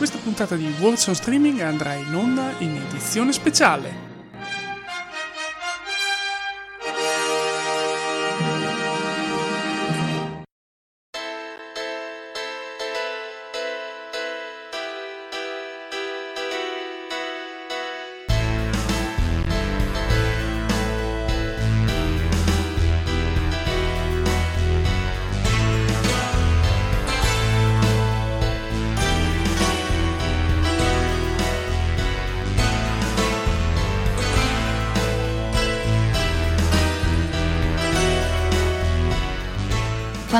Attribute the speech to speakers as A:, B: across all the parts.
A: Questa puntata di Words on Streaming andrà in onda in edizione speciale.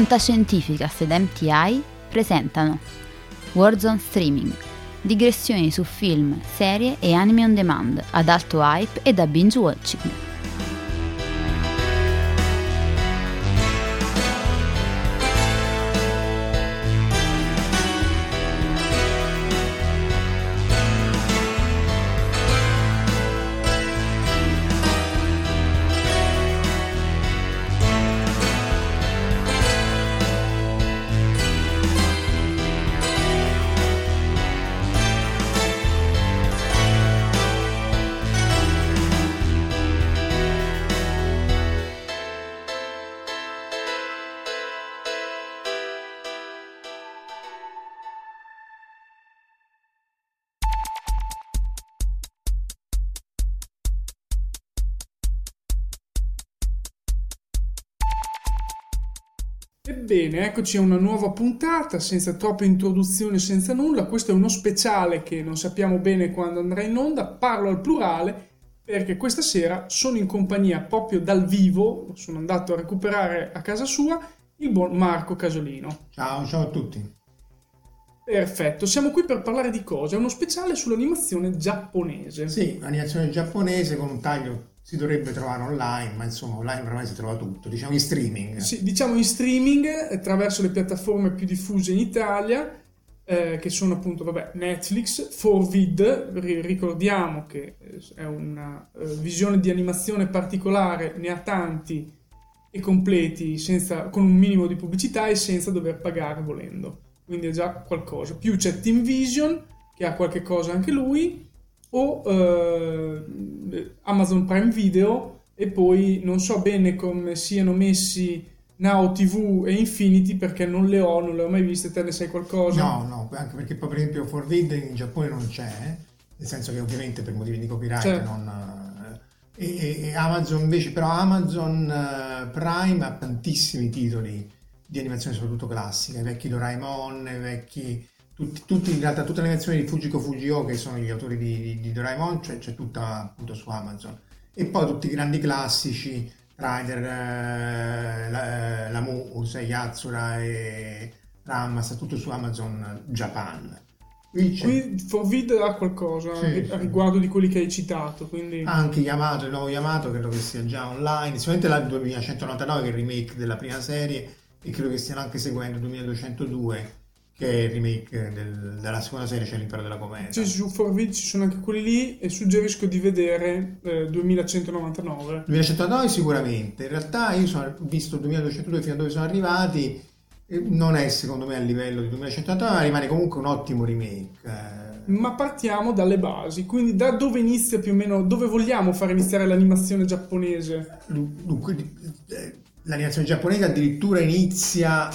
B: Fantascientificast ed MTI presentano Warzone Streaming, digressioni su film, serie e anime on demand ad alto hype e da binge watching. Ebbene, eccoci a una nuova puntata, senza troppe introduzioni, senza nulla. Questo è uno speciale che non sappiamo bene quando andrà in onda. Parlo al plurale perché questa sera sono in compagnia proprio dal vivo, sono andato a recuperare a casa sua il buon Marco Casolino.
C: Ciao, ciao a tutti.
A: Perfetto, siamo qui per parlare di cosa? È uno speciale sull'animazione giapponese.
C: Sì, l'animazione giapponese con un taglio si dovrebbe trovare online, ma insomma online ormai si trova tutto, diciamo in streaming.
A: Sì, diciamo in streaming attraverso le piattaforme più diffuse in Italia, eh, che sono appunto vabbè, Netflix, 4Vid, ricordiamo che eh, è una uh, visione di animazione particolare, ne ha tanti e completi senza, con un minimo di pubblicità e senza dover pagare volendo. Quindi è già qualcosa. Più c'è Team Vision, che ha qualche cosa anche lui, o eh, Amazon Prime Video e poi non so bene come siano messi Now TV e Infinity perché non le ho, non le ho mai viste, te ne sai qualcosa?
C: No, no, anche perché poi per esempio Forvid in Giappone non c'è, nel senso che ovviamente per motivi di copyright certo. non... Eh, e, e, Amazon invece, però Amazon uh, Prime ha tantissimi titoli di animazione soprattutto classica, i vecchi Doraemon, i vecchi tutti, tutti, in realtà tutte le animazioni di Fujiko Fujio che sono gli autori di, di, di Doraemon cioè, c'è tutta appunto su Amazon e poi tutti i grandi classici Rider, eh, la, eh, Lamu, Usei Yatsura e Ramma sta tutto su Amazon Japan
A: Qui, Qui Forvid ha qualcosa sì, a riguardo sì. di quelli che hai citato. Quindi...
C: Anche Yamato, il nuovo Yamato, credo che sia già online. Sicuramente la 2199 che è il remake della prima serie e credo che stiano anche seguendo 2202 che è il remake del, della seconda serie, c'è l'impero della commedia.
A: Sì, su 4 ci sono anche quelli lì e suggerisco di vedere eh, 2199.
C: 2199 sicuramente, in realtà io ho visto 2202 fino a dove sono arrivati, non è secondo me a livello di 2199, ma rimane comunque un ottimo remake.
A: Eh. Ma partiamo dalle basi, quindi da dove inizia più o meno, dove vogliamo far iniziare l'animazione giapponese?
C: Dunque, eh, l'animazione giapponese addirittura inizia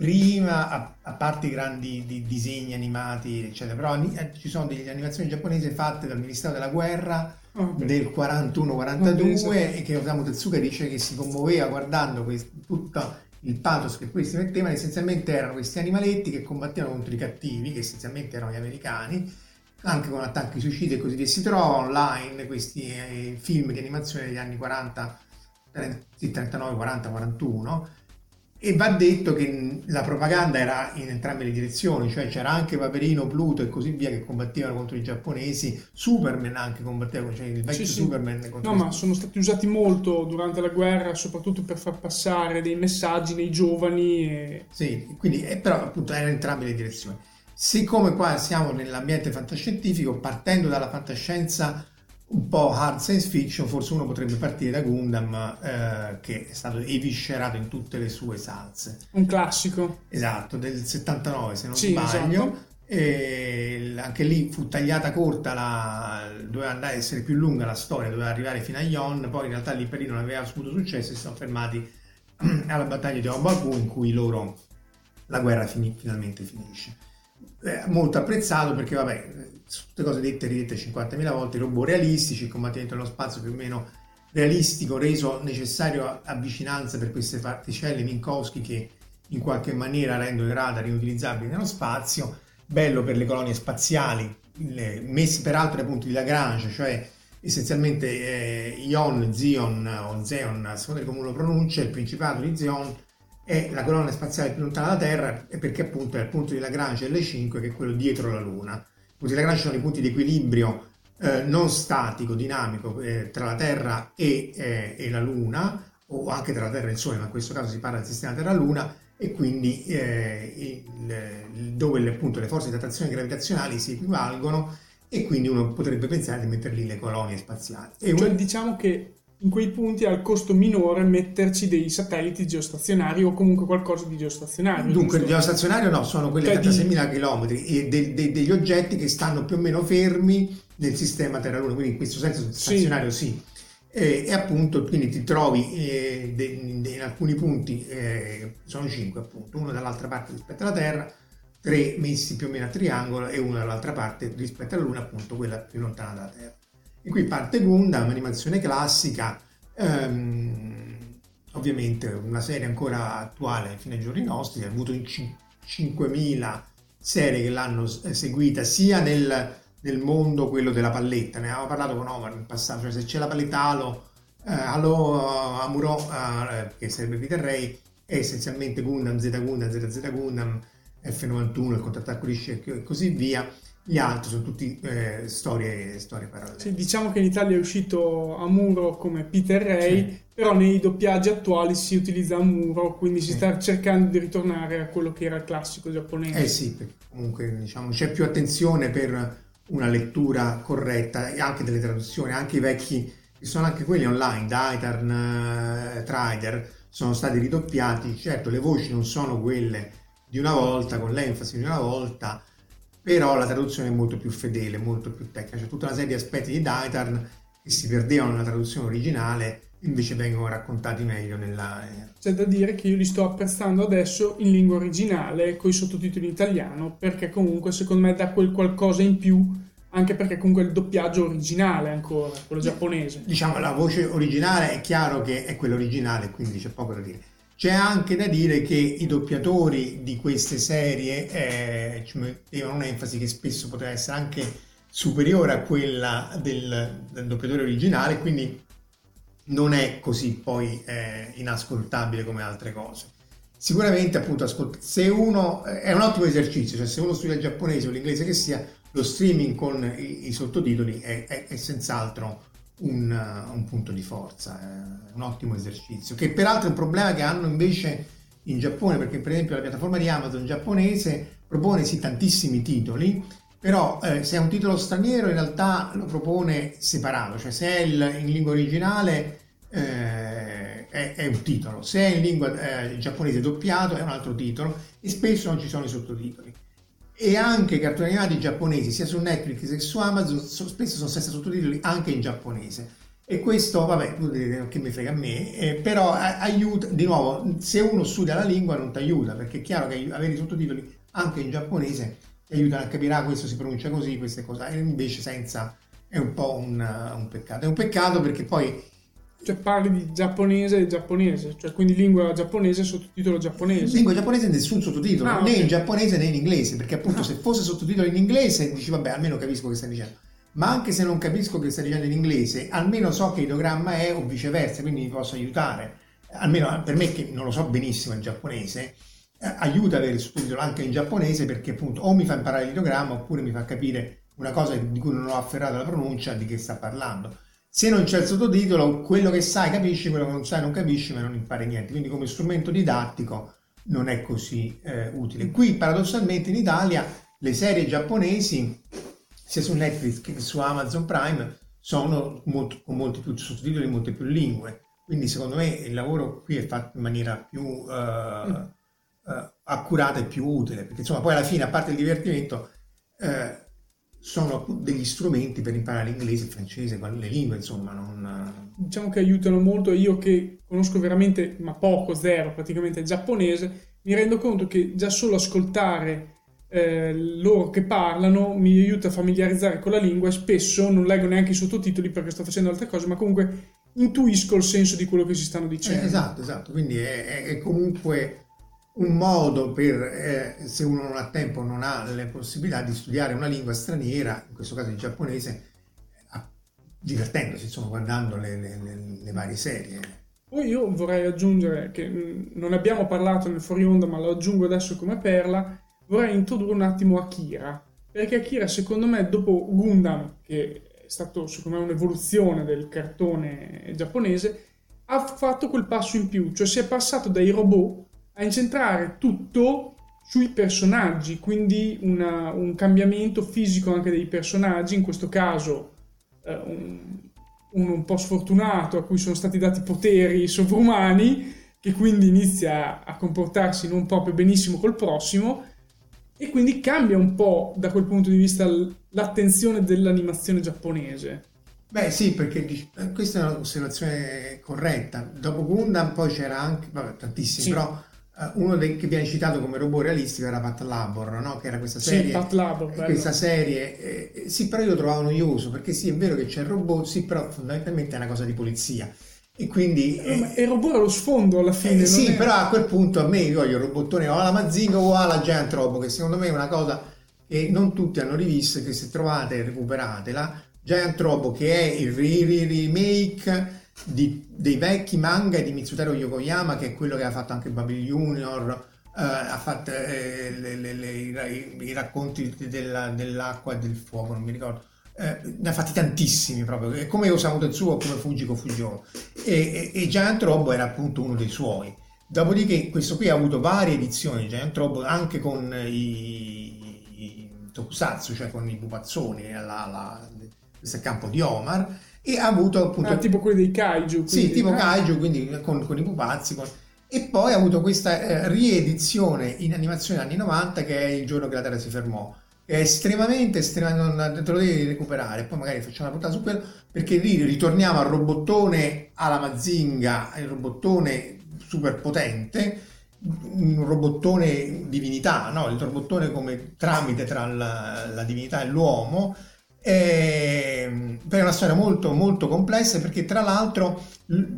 C: prima, a, a parte i grandi di, disegni animati, eccetera, però eh, ci sono delle animazioni giapponesi fatte dal Ministero della Guerra oh, del 41-42 e che Osamu Tetsuka dice che si commuoveva guardando questo, tutto il pathos che questi mettevano, essenzialmente erano questi animaletti che combattevano contro i cattivi, che essenzialmente erano gli americani, anche con attacchi suicidi e così via. Si trova online questi eh, film di animazione degli anni 40, 39, 40, 41 e va detto che la propaganda era in entrambe le direzioni, cioè c'era anche Paperino, Pluto e così via che combattevano contro i giapponesi, Superman anche combatteva, cioè il vecchio sì, Superman
A: sì. contro No, ma sono stati usati molto durante la guerra, soprattutto per far passare dei messaggi nei giovani. E...
C: Sì, quindi, eh, però appunto era in entrambe le direzioni. Siccome qua siamo nell'ambiente fantascientifico, partendo dalla fantascienza un po' hard science fiction, forse uno potrebbe partire da Gundam, eh, che è stato eviscerato in tutte le sue salse.
A: Un classico.
C: Esatto, del 79 se non sì, sbaglio. Esatto. E anche lì fu tagliata corta, la, doveva andare, essere più lunga la storia, doveva arrivare fino a Yon, poi in realtà lì per lì non aveva avuto successo e si sono fermati alla battaglia di Obaku in cui loro la guerra fin- finalmente finisce. Eh, molto apprezzato perché vabbè, tutte cose dette e ridette 50.000 volte, robot realistici, il combattimento nello spazio più o meno realistico, reso necessario a vicinanza per queste particelle Minkowski che in qualche maniera rendono i radar inutilizzabili nello spazio bello per le colonie spaziali, le, messi peraltro ai punti di Lagrange, cioè essenzialmente eh, Ion, Zion o Zeon, a come uno pronuncia, il principato di Zion è la colonia spaziale più lontana dalla Terra perché appunto è il punto di Lagrange L5 che è quello dietro la Luna. I punti di Lagrange sono i punti di equilibrio eh, non statico, dinamico eh, tra la Terra e, eh, e, la Luna o anche tra la Terra e il Sole, ma in questo caso si parla del sistema Terra-Luna e quindi eh, il, dove appunto le forze di attrazione gravitazionali si equivalgono e quindi uno potrebbe pensare di mettere lì le colonie spaziali.
A: E cioè, diciamo che in quei punti ha il costo minore metterci dei satelliti geostazionari o comunque qualcosa di geostazionario.
C: Dunque, il geostazionario no, sono quelli cioè, a 36.000 km e de, de, degli oggetti che stanno più o meno fermi nel sistema Terra-Luna, quindi in questo senso stazionario sì. sì eh, e appunto quindi ti trovi eh, de, in alcuni punti, eh, sono cinque appunto, uno dall'altra parte rispetto alla Terra, tre messi più o meno a triangolo e uno dall'altra parte rispetto alla Luna, appunto quella più lontana dalla Terra. E qui parte Gundam, animazione classica, ehm, ovviamente una serie ancora attuale fino ai giorni nostri, ha avuto in 5.000 serie che l'hanno seguita sia nel nel mondo quello della palletta. Ne avevamo parlato con Omar in passato, cioè se c'è la palletta Halo, eh, Halo Amuro, eh, che sarebbe Peter Ray, è essenzialmente Gundam, Z Gundam, ZZ Gundam, F91, il contrattacco di Shek e così via. Gli altri sono tutti eh, storie, storie parallele.
A: Sì, diciamo che in Italia è uscito Amuro come Peter Ray, sì. però nei doppiaggi attuali si utilizza Amuro, quindi si sta cercando di ritornare a quello che era il classico giapponese.
C: Eh sì, perché comunque diciamo, c'è più attenzione per una lettura corretta e anche delle traduzioni, anche i vecchi, che sono anche quelli online, Daitarn, eh, Trider, sono stati ridoppiati, certo le voci non sono quelle di una volta, con l'enfasi di una volta, però la traduzione è molto più fedele, molto più tecnica, c'è tutta una serie di aspetti di Daitarn che si perdevano nella traduzione originale invece vengono raccontati meglio nella...
A: C'è da dire che io li sto apprezzando adesso in lingua originale con i sottotitoli in italiano perché comunque secondo me dà quel qualcosa in più anche perché comunque il doppiaggio originale ancora, quello giapponese.
C: Diciamo la voce originale è chiaro che è quella originale, quindi c'è poco da dire. C'è anche da dire che i doppiatori di queste serie eh, ci mettevano un'enfasi che spesso poteva essere anche superiore a quella del, del doppiatore originale, quindi non è così poi eh, inascoltabile come altre cose. Sicuramente appunto ascolt- se uno eh, è un ottimo esercizio, cioè se uno studia il giapponese o l'inglese che sia, lo streaming con i, i sottotitoli è, è, è senz'altro un, un, punto di forza, è un ottimo esercizio, che peraltro è un problema che hanno invece in Giappone, perché per esempio la piattaforma di Amazon giapponese propone sì tantissimi titoli, però eh, se è un titolo straniero in realtà lo propone separato, cioè se è il, in lingua originale eh, è, è, un titolo, se è in lingua eh, giapponese doppiato è un altro titolo e spesso non ci sono i sottotitoli e anche i cartoni animati giapponesi sia su Netflix che su Amazon spesso sono senza sottotitoli anche in giapponese. E questo vabbè che mi frega a me? Eh, però aiuta di nuovo se uno studia la lingua non ti aiuta perché è chiaro che avere i sottotitoli anche in giapponese ti aiutano a capire ah questo si pronuncia così queste cose e invece senza è un po' un, un peccato. È un peccato perché poi
A: cioè parli di giapponese e giapponese, cioè quindi lingua giapponese e sottotitolo giapponese.
C: Lingua giapponese nessun sottotitolo, ah, né okay. in giapponese né in inglese, perché appunto ah. se fosse sottotitolo in inglese dici vabbè almeno capisco che stai dicendo. Ma anche se non capisco che stai dicendo in inglese, almeno so che ideogramma è o viceversa, quindi mi posso aiutare. Almeno per me che non lo so benissimo in giapponese, eh, aiuta avere il sottotitolo anche in giapponese perché appunto o mi fa imparare l'ideogramma oppure mi fa capire una cosa di cui non ho afferrato la pronuncia di che sta parlando se non c'è il sottotitolo, quello che sai capisci, quello che non sai non capisci, ma non impari niente. Quindi come strumento didattico non è così eh, utile. Qui paradossalmente in Italia le serie giapponesi, sia su Netflix che su Amazon Prime, sono molto, con molti più sottotitoli in molte più lingue. Quindi secondo me il lavoro qui è fatto in maniera più eh, eh, accurata e più utile, perché insomma poi alla fine, a parte il divertimento, eh, sono degli strumenti per imparare l'inglese, il francese, le lingue, insomma. Non...
A: Diciamo che aiutano molto. Io che conosco veramente, ma poco, zero, praticamente il giapponese, mi rendo conto che già solo ascoltare eh, loro che parlano mi aiuta a familiarizzare con la lingua e spesso non leggo neanche i sottotitoli perché sto facendo altre cose, ma comunque intuisco il senso di quello che si stanno dicendo.
C: Eh, esatto, esatto. Quindi è, è comunque un modo per, eh, se uno non ha tempo, non ha le possibilità di studiare una lingua straniera, in questo caso il giapponese, divertendosi, insomma, guardando le, le, le, le, varie serie.
A: Poi io vorrei aggiungere, che mm, non abbiamo parlato nel fuori onda, ma lo aggiungo adesso come perla, vorrei introdurre un attimo Akira, perché Akira secondo me dopo Gundam, che è stato secondo me un'evoluzione del cartone giapponese, ha fatto quel passo in più, cioè si è passato dai robot a incentrare tutto sui personaggi, quindi una, un cambiamento fisico anche dei personaggi, in questo caso eh, un, uno un po' sfortunato a cui sono stati dati poteri sovrumani, che quindi inizia a comportarsi non proprio benissimo col prossimo, e quindi cambia un po' da quel punto di vista l'attenzione dell'animazione giapponese.
C: Beh sì, perché questa è un'osservazione corretta. Dopo Gundam poi c'era anche, vabbè, tantissimi, sì. però eh, uno dei, che viene citato come robot realistico era Pat Labor, no? che era questa serie. Sì,
A: Pat Labor,
C: questa serie eh, sì, però io lo trovavo noioso perché sì, è vero che c'è il robot, sì, però fondamentalmente è una cosa di polizia. E quindi.
A: Eh, e il robot allo sfondo alla fine.
C: Eh, sì, è... però a quel punto a me io voglio il robottone o alla Mazinga o alla Giant Robot, che secondo me è una cosa che non tutti hanno rivisto che se trovate recuperatela. Giant Robot che è il remake di, dei vecchi manga di Mitsutaro Yokoyama, che è quello che ha fatto anche Baby Junior, eh, ha fatto eh, le, le, le, i, i, racconti della, dell'acqua e del fuoco, non mi ricordo. Eh, ne ha fatti tantissimi proprio, come Osamu Tetsuo come Fujiko Fujio. E, e, e Giant Robo era appunto uno dei suoi. Dopodiché questo qui ha avuto varie edizioni di Giant Robo, anche con i, i tokusatsu, cioè con i pupazzoni, la, la, questo è il campo di Omar, e ha avuto appunto...
A: Ah, tipo quelli dei kaiju.
C: Quindi, sì, tipo eh? kaiju, quindi con, con i pupazzi. Con... E poi ha avuto questa eh, riedizione in animazione anni 90 che è Il giorno che la Terra si fermò. È estremamente, estremamente, te lo devi recuperare, poi magari facciamo una puntata su quello, perché lì ritorniamo al robottone alla Mazinga, il robottone super potente, un robottone divinità, no? il robottone come tramite tra la, la divinità e l'uomo, e, ehm, per una storia molto, molto complessa perché tra l'altro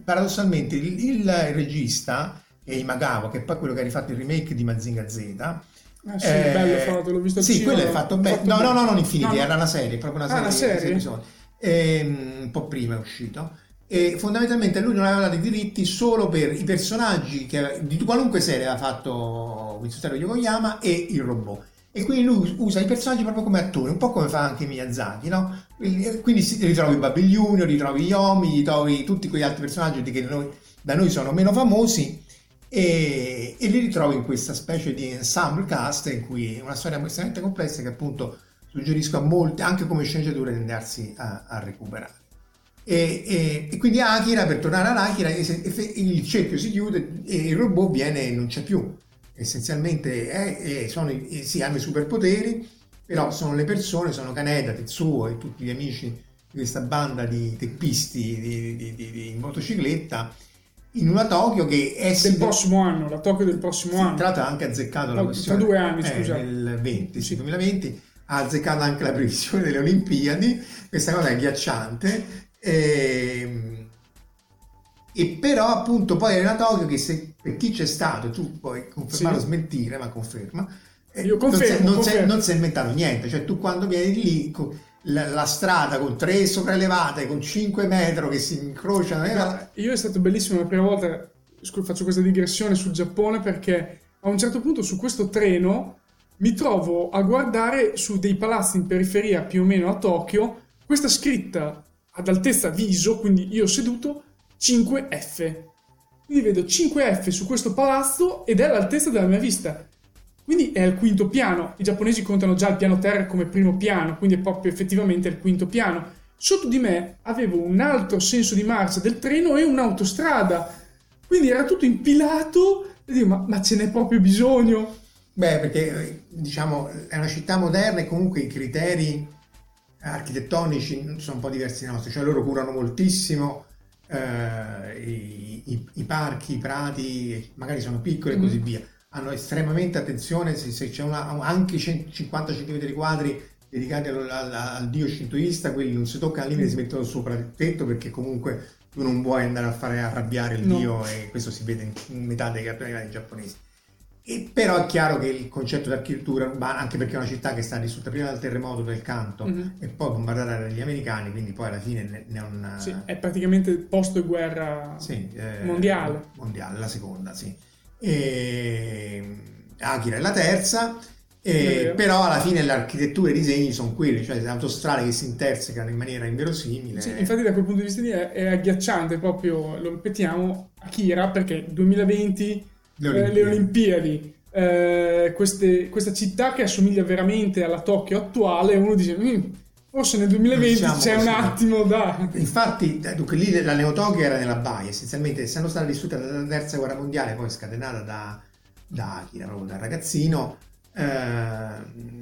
C: paradossalmente il, il regista è Imagawa che è poi quello che ha rifatto il remake di Mazinga Z
A: Ah, sì, eh, bello fatto, l'ho visto
C: Sì, cinema, quello è fatto bene. No, no, no, non Infinity, no, era una serie, proprio una
A: ah, serie,
C: ah, una serie? E, ehm, un po' prima è uscito. E fondamentalmente lui non aveva dato i diritti solo per i personaggi che, di qualunque serie aveva fatto Mitsutaro Yokoyama e il robot e quindi lui usa i personaggi proprio come attori, un po' come fa anche Miyazaki, no? Quindi si ritrovi Junior, ritrovi Yomi, ritrovi tutti quegli altri personaggi che noi, da noi sono meno famosi e, e, li ritrovi in questa specie di ensemble cast in cui è una storia estremamente complessa che appunto suggerisco a molti, anche come sceneggiature, di andarsi a, a recuperare. E, e, e, quindi Akira, per tornare ad Akira, il cerchio si chiude e il robot viene e non c'è più essenzialmente è, è, sono, è, sì, hanno i superpoteri, però sono le persone, sono Kaneda, Tetsuo e tutti gli amici di questa banda di teppisti di, di, di, di motocicletta in una Tokyo che è
A: del prossimo anno, la Tokyo del prossimo anno.
C: Tra l'altro ha anche azzeccato la questione.
A: Tra due anni, eh, scusa.
C: Nel 20, sì. 2020 ha azzeccato anche la previsione delle Olimpiadi, questa cosa è ghiacciante. E, ehm, e però appunto poi è una Tokyo che se, per chi c'è stato, tu puoi confermare sì. o smentire, ma conferma,
A: eh, Io confermo,
C: non, si, è inventato niente, cioè tu quando vieni lì la, la, strada con tre sopraelevate, con 5 metri che si incrociano.
A: Eh, io è stato bellissimo la prima volta, faccio questa digressione sul Giappone perché a un certo punto su questo treno mi trovo a guardare su dei palazzi in periferia più o meno a Tokyo questa scritta ad altezza viso, quindi io seduto, 5F. Quindi vedo 5F su questo palazzo ed è all'altezza della mia vista. Quindi è al quinto piano. I giapponesi contano già il piano terra come primo piano, quindi è proprio effettivamente il quinto piano. Sotto di me avevo un altro senso di marcia del treno e un'autostrada. Quindi era tutto impilato e dico, ma, ma ce n'è proprio bisogno?
C: Beh, perché diciamo è una città moderna e comunque i criteri architettonici sono un po' diversi dai nostri, cioè loro curano moltissimo eh, i, i, parchi, i prati, magari sono piccoli e così via. Hanno estremamente attenzione se, se c'è una, anche 50 cm quadri dedicati al, al, al, dio shintoista, quelli non si toccano lì, mm-hmm. si mettono sopra il tetto perché comunque tu non vuoi andare a fare arrabbiare il no. dio e questo si vede in metà dei cartoni giapponesi. E però è chiaro che il concetto di architettura urbana, anche perché è una città che sta distrutta prima dal terremoto del canto mm-hmm. e poi bombardata dagli americani, quindi poi alla fine un...
A: Sì, è praticamente post-guerra sì, eh, mondiale.
C: Mondiale, la seconda, sì. E... Akira è la terza, e, però alla fine l'architettura e i disegni sono quelli, cioè le autostrade che si intersecano in maniera inverosimile.
A: Sì, infatti da quel punto di vista è, è agghiacciante proprio, lo ripetiamo, Akira perché 2020 le Olimpiadi, le Olimpiadi eh, queste, questa città che assomiglia veramente alla Tokyo attuale, uno dice... Mm, Forse nel 2020 diciamo c'è così. un attimo da...
C: Infatti, eh, dunque, lì la Neo Tokyo era nella baia, essenzialmente essendo stata distrutta dalla terza guerra mondiale, poi scatenata da, da Akira, proprio da ragazzino, eh,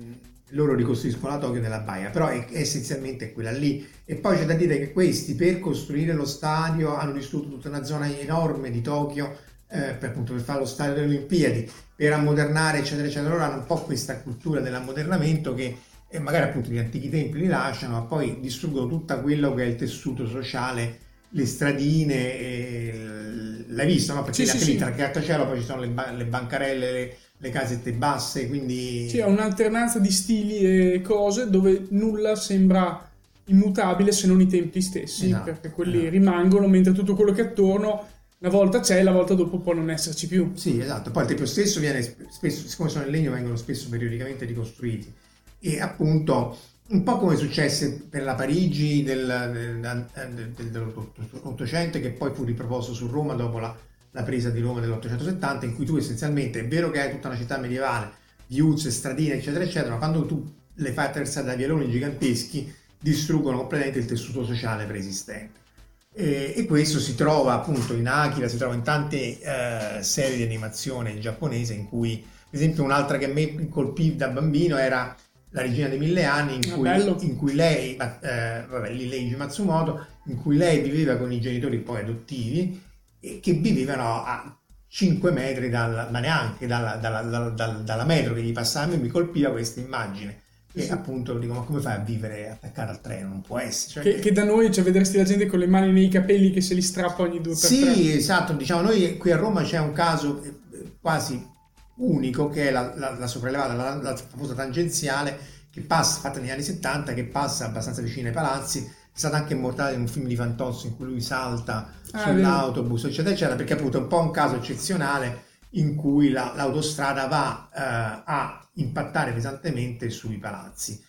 C: loro ricostruiscono la Tokyo nella baia, però è, è essenzialmente quella lì. E poi c'è da dire che questi, per costruire lo stadio, hanno distrutto tutta una zona enorme di Tokyo, eh, per, appunto, per fare lo stadio delle Olimpiadi, per ammodernare, eccetera, eccetera. Loro hanno un po' questa cultura dell'ammodernamento che e magari appunto gli antichi templi li lasciano, ma poi distruggono tutto quello che è il tessuto sociale, le stradine, e... l'hai visto, no? Perché sì, anche sì, lì tra il grattacielo poi ci sono le, ba- le bancarelle, le, le, casette basse, quindi...
A: Sì, è un'alternanza di stili e cose dove nulla sembra immutabile se non i templi stessi, esatto, perché quelli esatto. rimangono, mentre tutto quello che è attorno una volta c'è, la volta dopo può non esserci più.
C: Sì, esatto. Poi il tempio stesso viene spesso, siccome sono in legno, vengono spesso periodicamente ricostruiti e appunto un po' come successe per la Parigi del, del, del, dell'Ottocento che poi fu riproposto su Roma dopo la, la presa di Roma dell'870 in cui tu essenzialmente è vero che hai tutta una città medievale viuzze, stradine eccetera eccetera ma quando tu le fai attraversare da vialoni giganteschi distruggono completamente il tessuto sociale preesistente e, e questo si trova appunto in Akira si trova in tante eh, serie di animazione giapponese in cui per esempio un'altra che me colpì da bambino era la regina dei mille anni in, ah, cui, in cui, lei, eh, vabbè, Leiji Matsumoto, in cui lei viveva con i genitori poi adottivi e che vivevano a 5 metri dal, ma neanche dalla, dalla, dalla, dalla, metro che gli passava, mi colpiva questa immagine. E sì. appunto dico, ma come fai a vivere attaccata al treno? Non può essere.
A: Cioè, che, che, da noi cioè, vedresti la gente con le mani nei capelli che se li strappa ogni due per
C: Sì, tre. esatto. Diciamo, noi qui a Roma c'è un caso eh, quasi unico che è la, la, la sopraelevata, la, la, famosa tangenziale che passa, fatta negli anni 70, che passa abbastanza vicino ai palazzi, è stata anche immortale in un film di Fantozzi in cui lui salta ah, sull'autobus, eccetera, eccetera, perché appunto è un po' un caso eccezionale in cui la, l'autostrada va eh, a impattare pesantemente sui palazzi.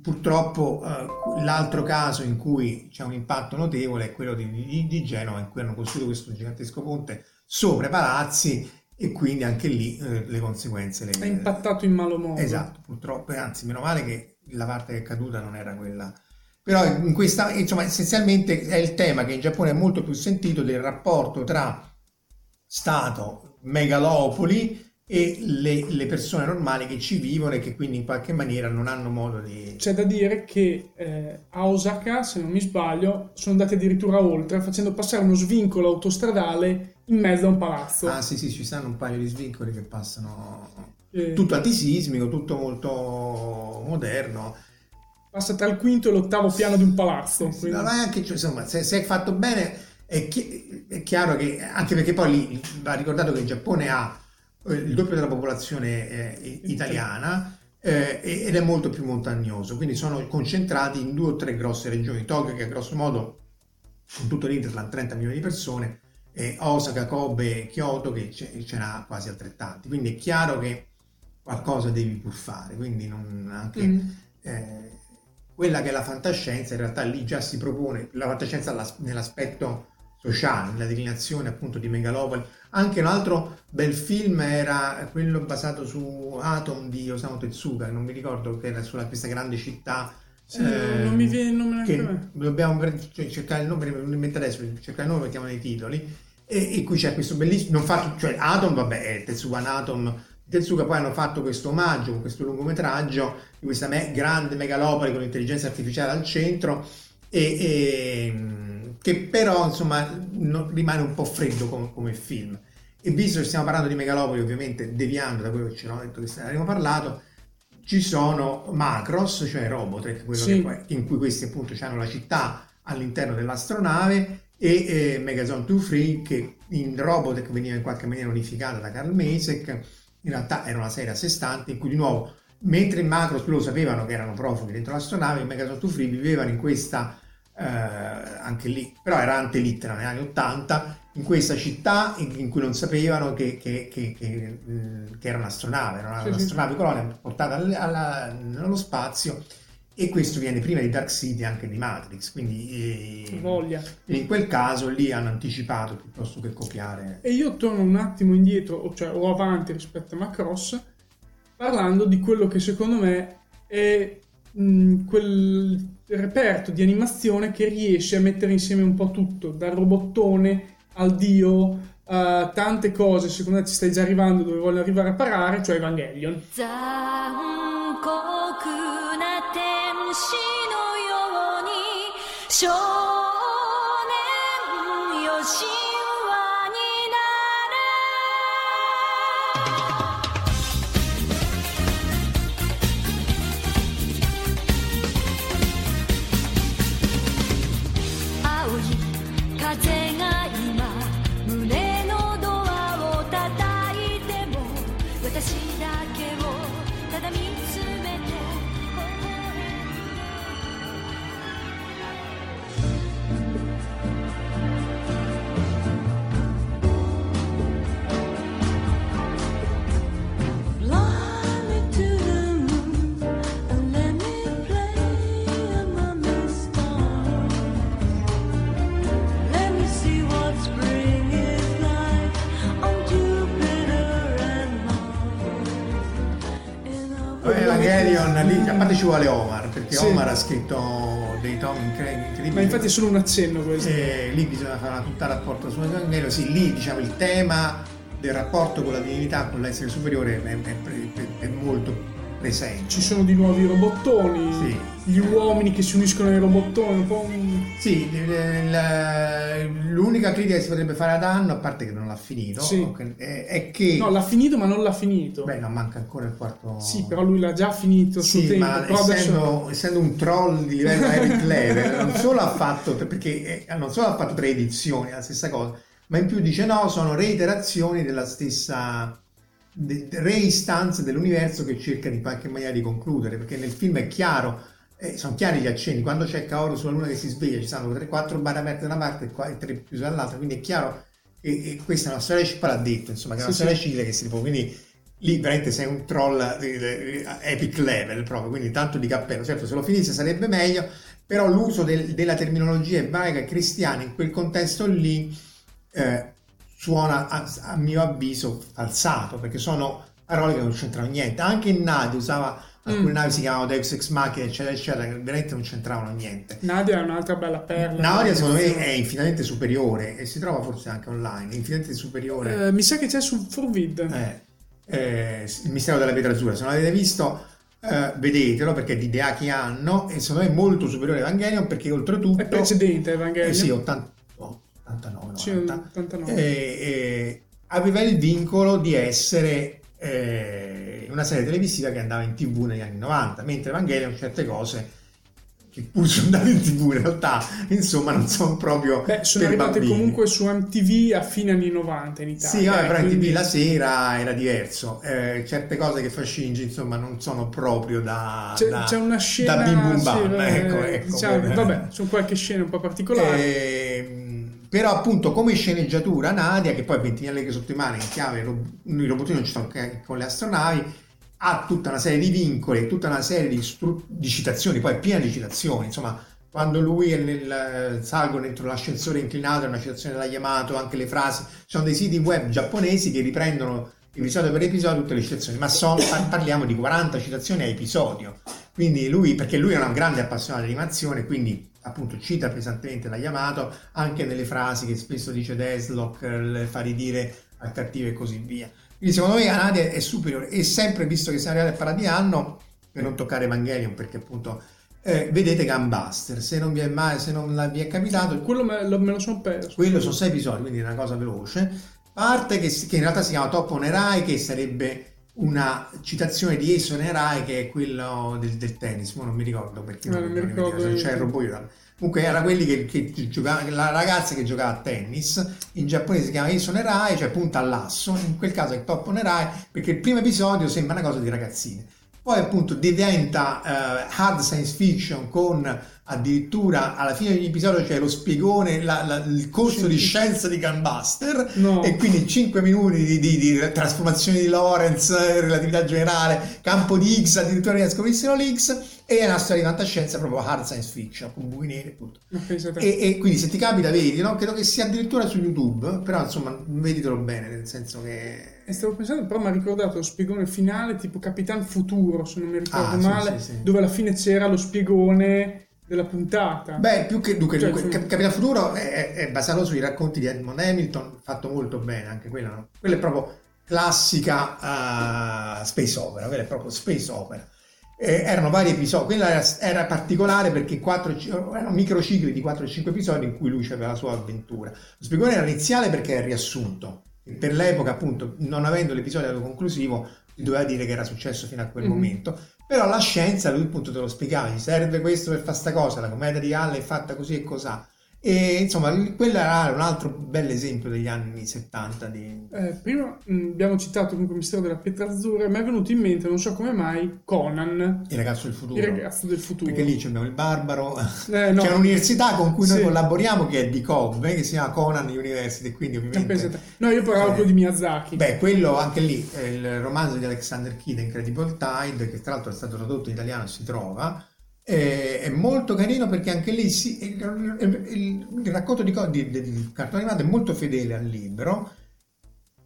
C: Purtroppo eh, l'altro caso in cui c'è un impatto notevole è quello di, di, di Genova, in cui hanno costruito questo gigantesco ponte sopra i palazzi e quindi anche lì eh, le conseguenze le
A: è impattato in malo modo
C: esatto purtroppo anzi meno male che la parte che è caduta non era quella però in questa insomma essenzialmente è il tema che in Giappone è molto più sentito del rapporto tra Stato megalopoli e le, le, persone normali che ci vivono e che quindi in qualche maniera non hanno modo di...
A: C'è da dire che eh, a Osaka, se non mi sbaglio, sono andati addirittura oltre facendo passare uno svincolo autostradale in mezzo a un palazzo.
C: Ah sì sì, ci stanno un paio di svincoli che passano... Eh. Tutto antisismico, tutto molto moderno.
A: Passa tra il quinto e l'ottavo piano di un palazzo.
C: Quindi... anche, cioè, insomma, se, se, è fatto bene è, chi- è chiaro che... Anche perché poi lì va ricordato che il Giappone ha eh, il doppio della popolazione eh, italiana eh, ed è molto più montagnoso, quindi sono concentrati in due o tre grosse regioni, Tokyo che a grosso modo con tutto l'Interland 30 milioni di persone, e Osaka, Kobe, Kyoto che ce, ce n'ha quasi altrettanti, quindi è chiaro che qualcosa devi pur fare, quindi non, anche mm. eh, quella che è la fantascienza in realtà lì già si propone, la fantascienza nell'aspetto sociale, nella declinazione appunto di Megalopoli. Anche un altro bel film era quello basato su Atom di Osamu Tezuka, non mi ricordo che era sulla questa grande città.
A: Sì, eh, non mi viene il nome neanche
C: Dobbiamo cioè, cercare il nome, non mi adesso, cercare il nome, mettiamo nei titoli. E, e qui c'è questo bellissimo, non fatto, cioè Atom, vabbè, è Tetsuga Atom Tezuka poi hanno fatto questo omaggio con questo lungometraggio di questa me- grande megalopoli con l'intelligenza artificiale al centro e, e che però insomma non, rimane un po' freddo come, come, film. E visto che stiamo parlando di megalopoli, ovviamente deviando da quello che ci hanno detto che abbiamo parlato, ci sono Macros, cioè Robotech, sì. poi, in cui questi appunto hanno la città all'interno dell'astronave e eh, Megazone 2 Free che in Robotech veniva in qualche maniera unificata da Carl Masek in realtà era una serie a sé stante in cui di nuovo, mentre in Macros loro sapevano che erano profughi dentro l'astronave, in Megazone 2 Free vivevano in questa, eh, anche lì, però era antelittera negli anni 80, in questa città in, cui non sapevano che, che, che, che, era un'astronave, era un'astronave colonia portata alla, alla, nello spazio e questo viene prima di Dark City anche di Matrix quindi
A: eh,
C: in quel caso lì hanno anticipato piuttosto che copiare.
A: E io torno un attimo indietro cioè o avanti rispetto a Macross parlando di quello che secondo me è mh, quel reperto di animazione che riesce a mettere insieme un po' tutto dal robottone al dio Uh, tante cose, secondo me ci stai già arrivando dove voglio arrivare a parare, cioè Evangelion. し Tyrion lì, mm. a parte
C: ci vuole Omar, perché sì. Omar ha scritto dei tom incredibili.
A: Ma infatti è solo un accenno questo.
C: E eh, lì bisogna fare una tutta rapporto sul nero, sì, lì diciamo il tema del rapporto con la divinità, con l'essere superiore è, è, è molto presenti.
A: Ci sono di nuovo i robottoni, sì. gli uomini che si uniscono ai robottoni, un po' un...
C: Sì, l'unica critica che si potrebbe fare ad Anno, a parte che non l'ha finito, sì. è che...
A: No, l'ha finito ma non l'ha finito.
C: Beh, no, manca ancora il quarto...
A: Sì, però lui l'ha già finito
C: sì,
A: tempo.
C: Ma essendo, adesso... essendo, un troll di livello Eric Level, non solo ha fatto, perché eh, non solo ha fatto tre edizioni, la stessa cosa, ma in più dice no, sono reiterazioni della stessa reistanze dell'universo che cerca in qualche maniera di concludere, perché nel film è chiaro, eh, sono chiari gli accenni, quando c'è Kaoru sulla luna che si sveglia ci sono 3-4 barre aperte da una parte e 3 chiuse dall'altra, quindi è chiaro e, e questa è una storia ciclica, l'ha detto, insomma, che è una sì, storia sì. che si può, quindi lì veramente sei un troll epic level proprio, quindi tanto di cappello, certo se lo finisse sarebbe meglio, però l'uso del, della terminologia ebraica e cristiana in quel contesto lì eh, suona a, a, mio avviso falsato perché sono parole che non c'entrano niente. Anche in Nadia usava alcune mm. navi si chiamavano Deus Ex Machina eccetera eccetera che veramente non c'entravano niente.
A: Nadia è un'altra bella perla.
C: Nadia secondo me è infinitamente superiore e si trova forse anche online infinitamente superiore.
A: Eh, mi sa che c'è su Forvid
C: eh, eh, il mistero della pietra azzurra. Se non l'avete visto Uh, vedetelo perché è di idea che hanno e secondo me è molto superiore a Evangelion perché oltretutto
A: è precedente Evangelion.
C: Eh sì 80, 89, sì, 89. E, e aveva il vincolo di essere eh, una serie televisiva che andava in tv negli anni 90, mentre Evangelion certe cose che pur sono andate in tv in realtà insomma non sono proprio
A: Beh, sono arrivate bambini. comunque su MTV a fine anni 90 in Italia
C: sì vabbè, però quindi... MTV la sera era diverso eh, certe cose che fa Shinji insomma non sono proprio da
A: c'è,
C: da,
A: c'è una scena
C: da bim bum bam sì, ecco, ecco,
A: diciamo, vabbè sono qualche scena un po' particolare
C: eh, però appunto come sceneggiatura Nadia che poi 20 anni sotto i mani in chiave i robottini non ci sono con le astronavi ha tutta una serie di vincoli tutta una serie di, stru- di citazioni poi è piena di citazioni. Insomma quando lui è nel, salgo dentro l'ascensore inclinato è una citazione della Yamato anche le frasi ci sono dei siti web giapponesi che riprendono episodio per episodio tutte le citazioni ma sono, parliamo di 40 citazioni a episodio. Quindi lui perché lui è un grande appassionato di animazione quindi appunto cita pesantemente la Yamato anche nelle frasi che spesso dice Deslock, le fa ridire al cattivo e così via. Quindi secondo me Anadia è superiore e sempre visto che siamo arrivati a di anno, per non toccare Evangelion perché appunto eh, vedete Gunbuster, se non vi è mai, se non vi è capitato...
A: Quello me lo, me lo sono perso.
C: Quello sono sei episodi, quindi è una cosa veloce. Parte che, che in realtà si chiama Top Onerai, che sarebbe una citazione di Ace Onerai, che è quello del, del tennis, ma non mi ricordo perché
A: no,
C: non,
A: mi ricordo, non
C: c'è il robot. Comunque era quelli che, che giocava, la ragazza che giocava a tennis, in giapponese si chiama Ace Onerai, cioè punta all'asso, in quel caso è Top Onerai, perché il primo episodio sembra una cosa di ragazzine poi appunto diventa uh, hard science fiction con addirittura alla fine di ogni episodio c'è lo spiegone, la, la, il corso di scienza di Gunbuster no. e quindi 5 minuti di, di, di, trasformazione di Lorentz, relatività generale, campo di X, addirittura riescono a l'X e è una storia di fantascienza proprio hard science fiction con buchi neri e tutto. E, e, quindi se ti capita vedi, no? credo che sia addirittura su YouTube, però insomma veditelo bene, nel senso che
A: e stavo pensando, però mi ha ricordato lo spiegone finale tipo Capitan Futuro, se non mi ricordo ah, male, sì, sì, sì. dove alla fine c'era lo spiegone della puntata.
C: Beh, più che dunque, cioè, dunque Capitan Futuro è, è, basato sui racconti di Edmond Hamilton, fatto molto bene anche quello, no? Quella è proprio classica uh, space opera, quella è proprio space opera. Eh, erano vari episodi, quella era, era particolare perché 4, erano microcicli di 4-5 episodi in cui lui aveva la sua avventura. Lo spiegone era iniziale perché è riassunto, per l'epoca appunto non avendo l'episodio conclusivo doveva dire che era successo fino a quel mm-hmm. momento però la scienza lui appunto te lo spiegava gli serve questo per fare sta cosa la commedia di Halle è fatta così e cos'ha e insomma, quello era un altro bel esempio degli anni 70. Di...
A: Eh, prima mh, abbiamo citato comunque il mistero della pietra azzurra, mi è venuto in mente, non so come mai, Conan.
C: Il ragazzo del futuro.
A: Il ragazzo del futuro.
C: Perché lì abbiamo il barbaro. Eh, no. C'è un'università con cui noi collaboriamo che è di Kobe, che si chiama Conan University, quindi ovviamente...
A: No, io parlavo eh, di Miyazaki.
C: Beh, quello anche lì, il romanzo di Alexander Kidd, Incredible Tide, che tra l'altro è stato tradotto in italiano si trova eh, è molto carino perché anche lì si, il, il, il, racconto di, di, di, cartone animato è molto fedele al libro,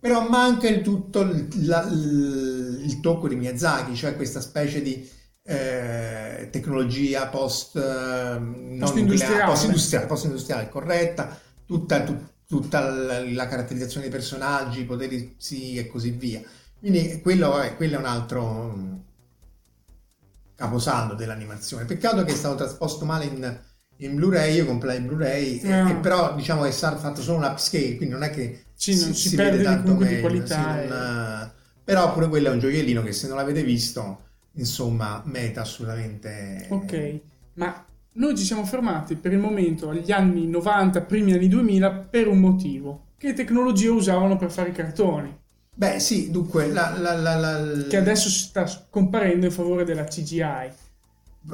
C: però manca il tutto la, il, tocco di Miyazaki, cioè questa specie di eh, tecnologia post, eh,
A: post-industriale.
C: post-industriale, post-industriale corretta, tutta, tut, tutta la, la, caratterizzazione dei personaggi, i poteri sì e così via. Quindi quello è, quello è un altro caposaldo dell'animazione. Peccato che è stato trasposto male in, in Blu-ray, io comprai il Blu-ray, no. e, però diciamo che è stato fatto solo un upscale, quindi non è che
A: sì, non si, si, perde tanto meglio, di qualità.
C: Sì, non, però pure quello è un gioiellino che se non l'avete visto, insomma, meta assolutamente...
A: Ok, ma noi ci siamo fermati per il momento agli anni 90, primi anni 2000, per un motivo. Che tecnologie usavano per fare i cartoni?
C: Beh, sì, dunque, la, la, la,
A: che adesso si sta scomparendo in favore della CGI.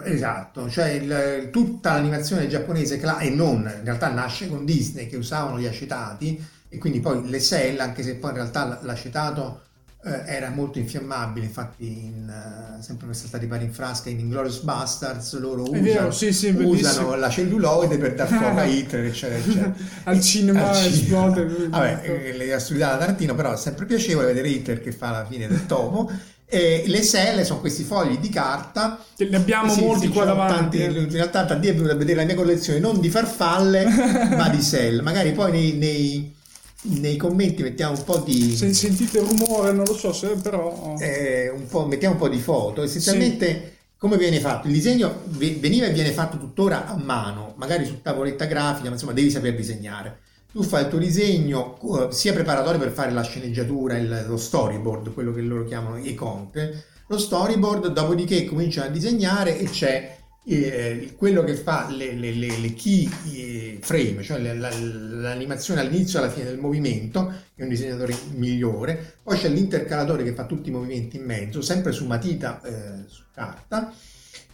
C: Esatto, cioè il, tutta l'animazione giapponese e non, in realtà nasce con Disney che usavano gli acetati e quindi poi le cell, anche se poi in realtà l'acetato eh, era molto infiammabile, infatti in, uh, sempre per saltare i pari in frasca in Inglourious Bastards loro usano,
A: vero, sì, sì,
C: usano la celluloide per dar fuoco a Hitler eccetera eccetera.
A: Al cinema esplode
C: vabbè eh, le assurdità da Tarantino però è sempre piacevole vedere Hitler che fa la fine del topo. E le selle sono questi fogli di carta.
A: Ne abbiamo sì, molti sì, qua davanti
C: tanti, eh. in realtà venuto a vedere la mia collezione non di farfalle ma di selle. Magari poi nei, nei nei commenti mettiamo un po' di
A: se sentite rumore non lo so se però
C: eh, un po', mettiamo un po' di foto. Essenzialmente sì. come viene fatto? Il disegno veniva e viene fatto tuttora a mano magari su tavoletta grafica ma insomma devi saper disegnare. Tu fai il tuo disegno uh, sia preparatorio per fare la sceneggiatura il, lo storyboard quello che loro chiamano i conte lo storyboard dopodiché cominciano a disegnare e c'è eh, quello che fa le, le, le, le key eh, frame, cioè l'animazione all'inizio e alla fine del movimento, è un disegnatore migliore, poi c'è l'intercalatore che fa tutti i movimenti in mezzo, sempre su matita eh, su carta,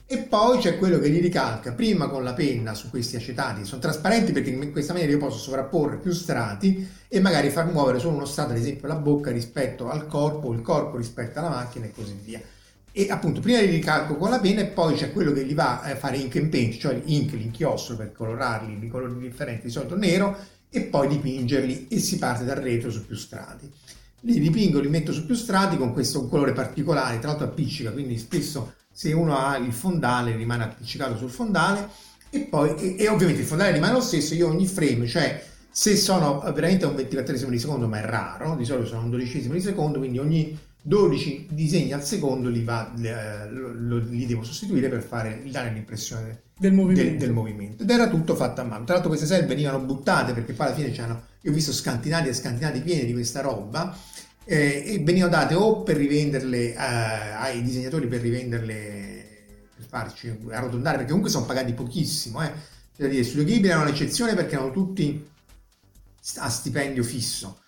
C: e poi c'è quello che li ricalca prima con la penna su questi acetati, sono trasparenti perché in questa maniera io posso sovrapporre più strati e magari far muovere solo uno strato, ad esempio la bocca rispetto al corpo, il corpo rispetto alla macchina e così via e appunto prima di ricalco con la penna e poi c'è quello che gli va a fare ink and paint, cioè ink, l'inchiostro per colorarli di colori differenti, di solito nero, e poi dipingerli e si parte dal retro su più strati. Li dipingo, li metto su più strati con questo colore particolare, tra l'altro appiccica, quindi spesso se uno ha il fondale rimane appiccicato sul fondale e poi e, e ovviamente il fondale rimane lo stesso, io ogni frame, cioè Se sono veramente a un ventiquattresimo di secondo, ma è raro, di solito sono un dodicesimo di secondo, quindi ogni 12 disegni al secondo li, va, li devo sostituire per fare, dare l'impressione
A: del movimento. Del,
C: del movimento. Ed era tutto fatto a mano. Tra l'altro queste selle venivano buttate perché poi alla fine c'erano, io ho visto scantinati e scantinati pieni di questa roba eh, e venivano date o per rivenderle eh, ai disegnatori per rivenderle per farci arrotondare perché comunque sono pagati pochissimo eh. cioè dire Studio Ghibli erano un'eccezione perché erano tutti a stipendio fisso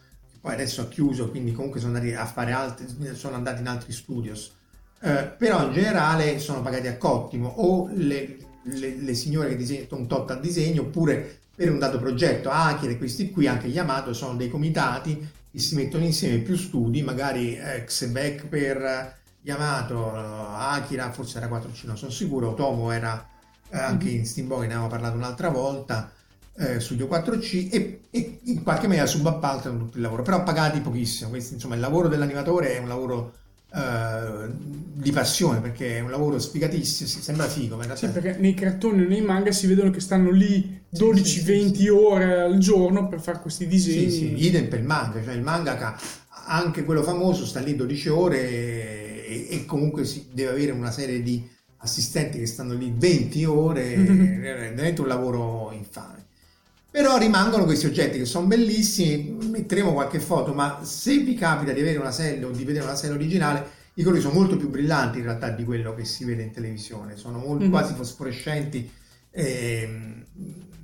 C: poi adesso ha chiuso quindi comunque sono andati a fare altri sono andati in altri studios. Eh, però in generale sono pagati a cottimo o le, le, le signore che disegnano un tot al disegno oppure per un dato progetto. Akira questi qui anche gli Yamato sono dei comitati si mettono insieme più studi, magari Xebec per Yamato, Akira, forse era 4C, non sono sicuro, Otomo era eh, anche in Steamboat, ne avevamo parlato un'altra volta, eh, Studio 4C e, e, in qualche maniera subappaltano tutto il lavoro, però pagati pochissimo, Quindi, insomma il lavoro dell'animatore è un lavoro Uh, di passione perché è un lavoro sfigatissimo, sembra figo.
A: Ma sì, perché nei cartoni o nei manga si vedono che stanno lì 12-20 sì, sì, ore al giorno per fare questi disegni.
C: Sì, sì, idem per il manga, cioè il manga anche quello famoso sta lì 12 ore e, e comunque si deve avere una serie di assistenti che stanno lì 20 ore, è veramente un lavoro infame. Però rimangono questi oggetti che sono bellissimi, metteremo qualche foto, ma se vi capita di avere una serie o di vedere una serie originale, i colori sono molto più brillanti in realtà di quello che si vede in televisione, sono molto, mm-hmm. quasi fosforescenti. E, ehm,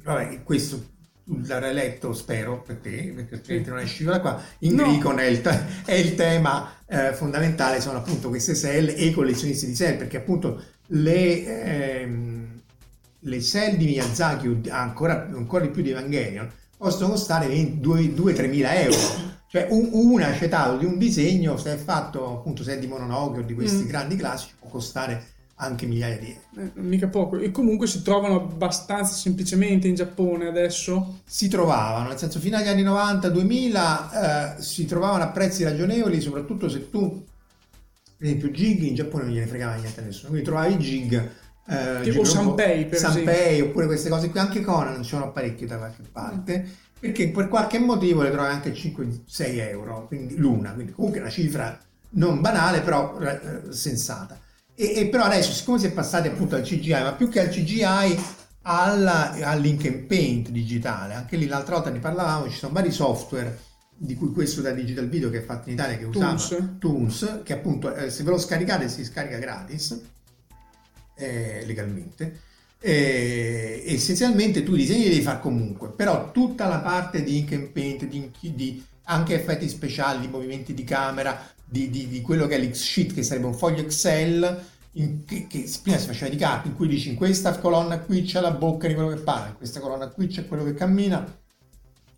C: vabbè, questo l'avrai letto, spero, per te, perché altrimenti non esci da qua. In no. Gricon è il, è il tema eh, fondamentale, sono appunto queste cell e i collezionisti di cell, perché appunto le... Ehm, le cell di Miyazaki, ancora, ancora di più di Evangelion, possono costare 2-3 mila euro. Cioè un, un acetato di un disegno, se è fatto appunto se è di Mononoke o di questi mm. grandi classici, può costare anche migliaia di euro.
A: Eh, mica poco. E comunque si trovano abbastanza semplicemente in Giappone adesso?
C: Si trovavano, nel senso fino agli anni 90-2000 eh, si trovavano a prezzi ragionevoli, soprattutto se tu, per esempio, Gig in Giappone non gliene fregava niente a nessuno, quindi trovavi Gig
A: eh, tipo Sanpei per
C: Sanpei oppure queste cose qui anche Conan ci sono parecchie da qualche parte perché per qualche motivo le trovi anche 5-6 euro quindi l'una quindi comunque una cifra non banale però eh, sensata. E, e, però adesso siccome si è passati appunto al CGI ma più che al CGI alla, all'Ink and Paint digitale. Anche lì l'altra volta ne parlavamo ci sono vari software di cui questo da Digital Video che è fatto in Italia che usava Toons, Toons che appunto eh, se ve lo scaricate si scarica gratis eh, legalmente. Eh, essenzialmente tu i disegni li devi fare comunque, però tutta la parte di ink and paint, di, di anche effetti speciali, di movimenti di camera, di, di, di quello che è l'X-Sheet, che sarebbe un foglio Excel, in, che, che, prima si faceva di carta, in cui dici in questa colonna qui c'è la bocca di quello che parla, in questa colonna qui c'è quello che cammina,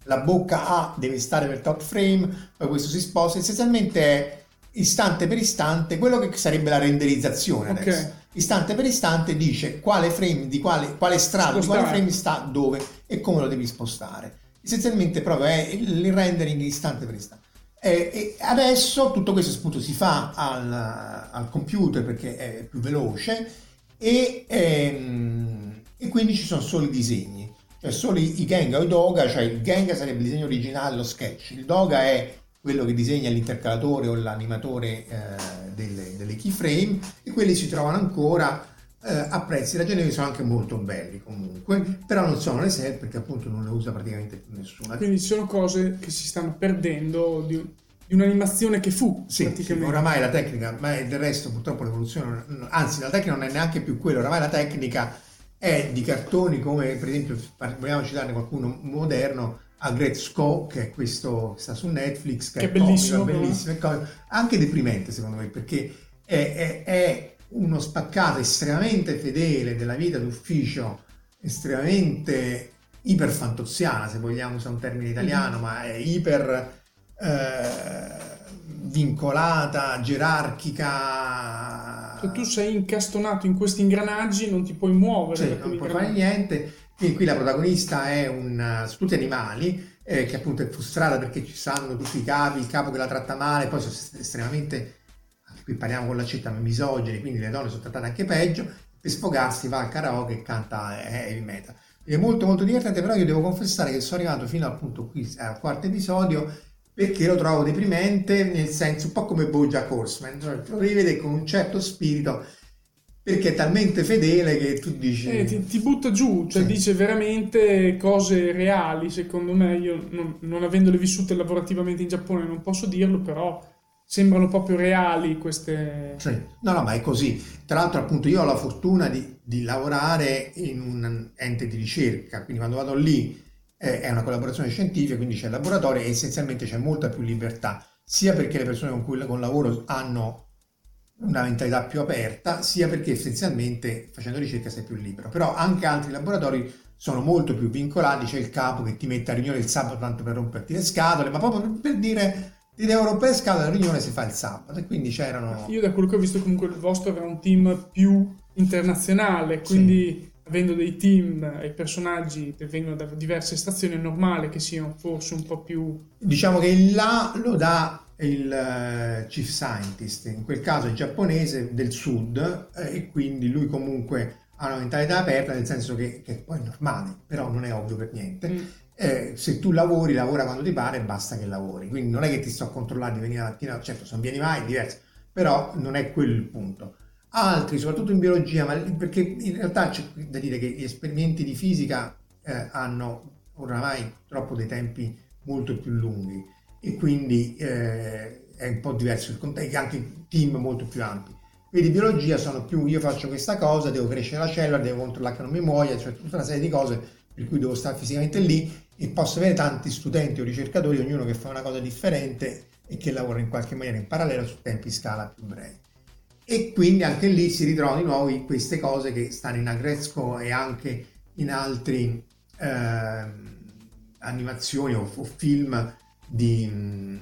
C: la bocca A deve stare per top frame, poi questo si sposta, essenzialmente è istante per istante quello che sarebbe la renderizzazione okay. adesso istante per istante dice quale frame di quale, quale strato di quale frame sta dove e come lo devi spostare. Essenzialmente proprio è il rendering istante per istante. E, e adesso tutto questo appunto si fa al, al, computer perché è più veloce e, ehm, e, quindi ci sono solo i disegni, cioè solo i, i Genga o i Doga, cioè il Genga sarebbe il disegno originale, lo sketch, il Doga è quello che disegna l'intercalatore o l'animatore eh, delle, delle, keyframe e quelli si trovano ancora eh, a prezzi ragionevoli, sono anche molto belli comunque, però non sono le set perché appunto non le usa praticamente più nessuno.
A: Quindi sono cose che si stanno perdendo di, di un'animazione che fu
C: sì, praticamente. Sì, oramai la tecnica, ma del resto purtroppo l'evoluzione, anzi la tecnica non è neanche più quella, oramai la tecnica è di cartoni come per esempio, vogliamo citarne qualcuno moderno, a Great Sco, che è questo che sta su Netflix,
A: che, che è bellissimo,
C: comico, bellissimo, anche deprimente secondo me, perché è, è, è, uno spaccato estremamente fedele della vita d'ufficio, estremamente iperfantoziana, se vogliamo usare un termine italiano, mm-hmm. ma è iper eh, vincolata, gerarchica.
A: Se tu sei incastonato in questi ingranaggi non ti puoi muovere.
C: Sì, non puoi fare niente quindi qui la protagonista è un, sono tutti animali, eh, che appunto è frustrata perché ci stanno tutti i capi, il capo che la tratta male, poi sono estremamente, qui parliamo con la città, misogeni, quindi le donne sono trattate anche peggio, per sfogarsi va al karaoke e canta heavy metal. è molto molto divertente, però io devo confessare che sono arrivato fino appunto qui al quarto episodio perché lo trovo deprimente, nel senso un po' come Bojack Horseman, cioè lo rivede con un certo spirito perché è talmente fedele che tu dici...
A: Eh, ti, ti, butta giù, cioè sì. dice veramente cose reali, secondo me, io non, non, avendole vissute lavorativamente in Giappone non posso dirlo, però sembrano proprio reali queste...
C: Sì. No, no, ma è così. Tra l'altro appunto io ho la fortuna di, di lavorare in un ente di ricerca, quindi quando vado lì eh, è una collaborazione scientifica, quindi c'è il laboratorio e essenzialmente c'è molta più libertà, sia perché le persone con cui con lavoro hanno una mentalità più aperta, sia perché essenzialmente facendo ricerca sei più libero. Però anche altri laboratori sono molto più vincolati, c'è il capo che ti mette a riunione il sabato tanto per romperti le scatole, ma proprio per dire ti devo rompere le scatole, la riunione si fa il sabato e quindi c'erano...
A: Io da quello che ho visto comunque il vostro era un team più internazionale, quindi... Sì avendo dei team e personaggi che vengono da diverse stazioni, è normale che siano forse un po' più...
C: Diciamo che il là lo dà il uh, chief scientist, in quel caso è giapponese del sud eh, e quindi lui comunque ha una mentalità aperta nel senso che, che poi è normale, però non è ovvio per niente. Mm. Eh, se tu lavori, lavora quando ti pare, basta che lavori. Quindi non è che ti sto a controllare di venire la mattina, certo, se non vieni mai è diverso, però non è quello il punto. Altri, soprattutto in biologia, ma perché in realtà c'è da dire che gli esperimenti di fisica eh, hanno oramai troppo dei tempi molto più lunghi e quindi eh, è un po' diverso il contesto, anche team molto più ampi. Quindi biologia sono più io faccio questa cosa, devo crescere la cellula, devo controllare che non mi muoia, cioè tutta una serie di cose per cui devo stare fisicamente lì e posso avere tanti studenti o ricercatori, ognuno che fa una cosa differente e che lavora in qualche maniera in parallelo su tempi scala più brevi. E quindi anche lì si ritrovano di nuovo queste cose che stanno in Agresco e anche in altri eh, animazioni o, o film di,
A: mm,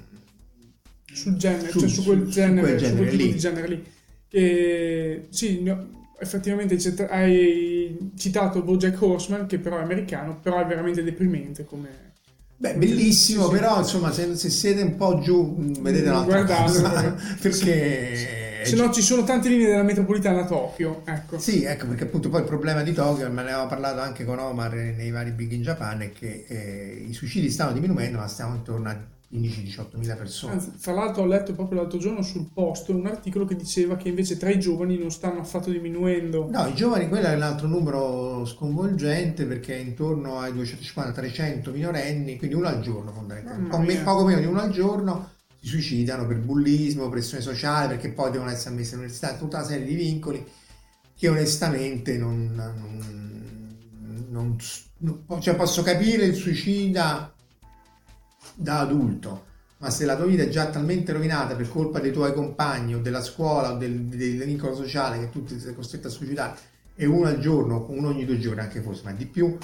A: sul genere, su, cioè su quel genere, quel genere, su quel lì. genere lì. Che, sì, effettivamente hai citato Bojack Horseman, che però è americano, però è veramente deprimente come...
C: Beh, bellissimo, sì, però insomma, se, se, siete un po' giù, mm, vedete un'altra cosa, perché...
A: Sì. Se no ci sono tante linee della metropolitana a Tokyo, ecco.
C: Sì, ecco, perché appunto poi il problema di Tokyo, me ne aveva parlato anche con Omar nei vari Big in Japan, è che eh, i suicidi stanno diminuendo, ma stiamo intorno a 15-18 mila persone. Anzi,
A: fra l'altro ho letto proprio l'altro giorno sul post un articolo che diceva che invece tra i giovani non stanno affatto diminuendo.
C: No, i giovani, quello è un altro numero sconvolgente perché è intorno ai 250-300 minorenni, quindi uno al giorno fondamentalmente, poco meno di uno al giorno si suicidano per bullismo, pressione sociale, perché poi devono essere ammessi all'università, tutta una serie di vincoli che onestamente non, non, non, non cioè posso capire il suicida da adulto, ma se la tua vita è già talmente rovinata per colpa dei tuoi compagni o della scuola o del, del vincolo sociale che tu sei costretto a suicidare e uno al giorno, uno ogni due giorni anche forse, ma di più,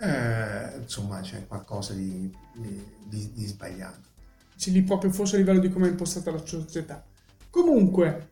C: eh, insomma c'è qualcosa di, di, di sbagliato
A: c'è lì proprio forse a livello di come è impostata la società. Comunque,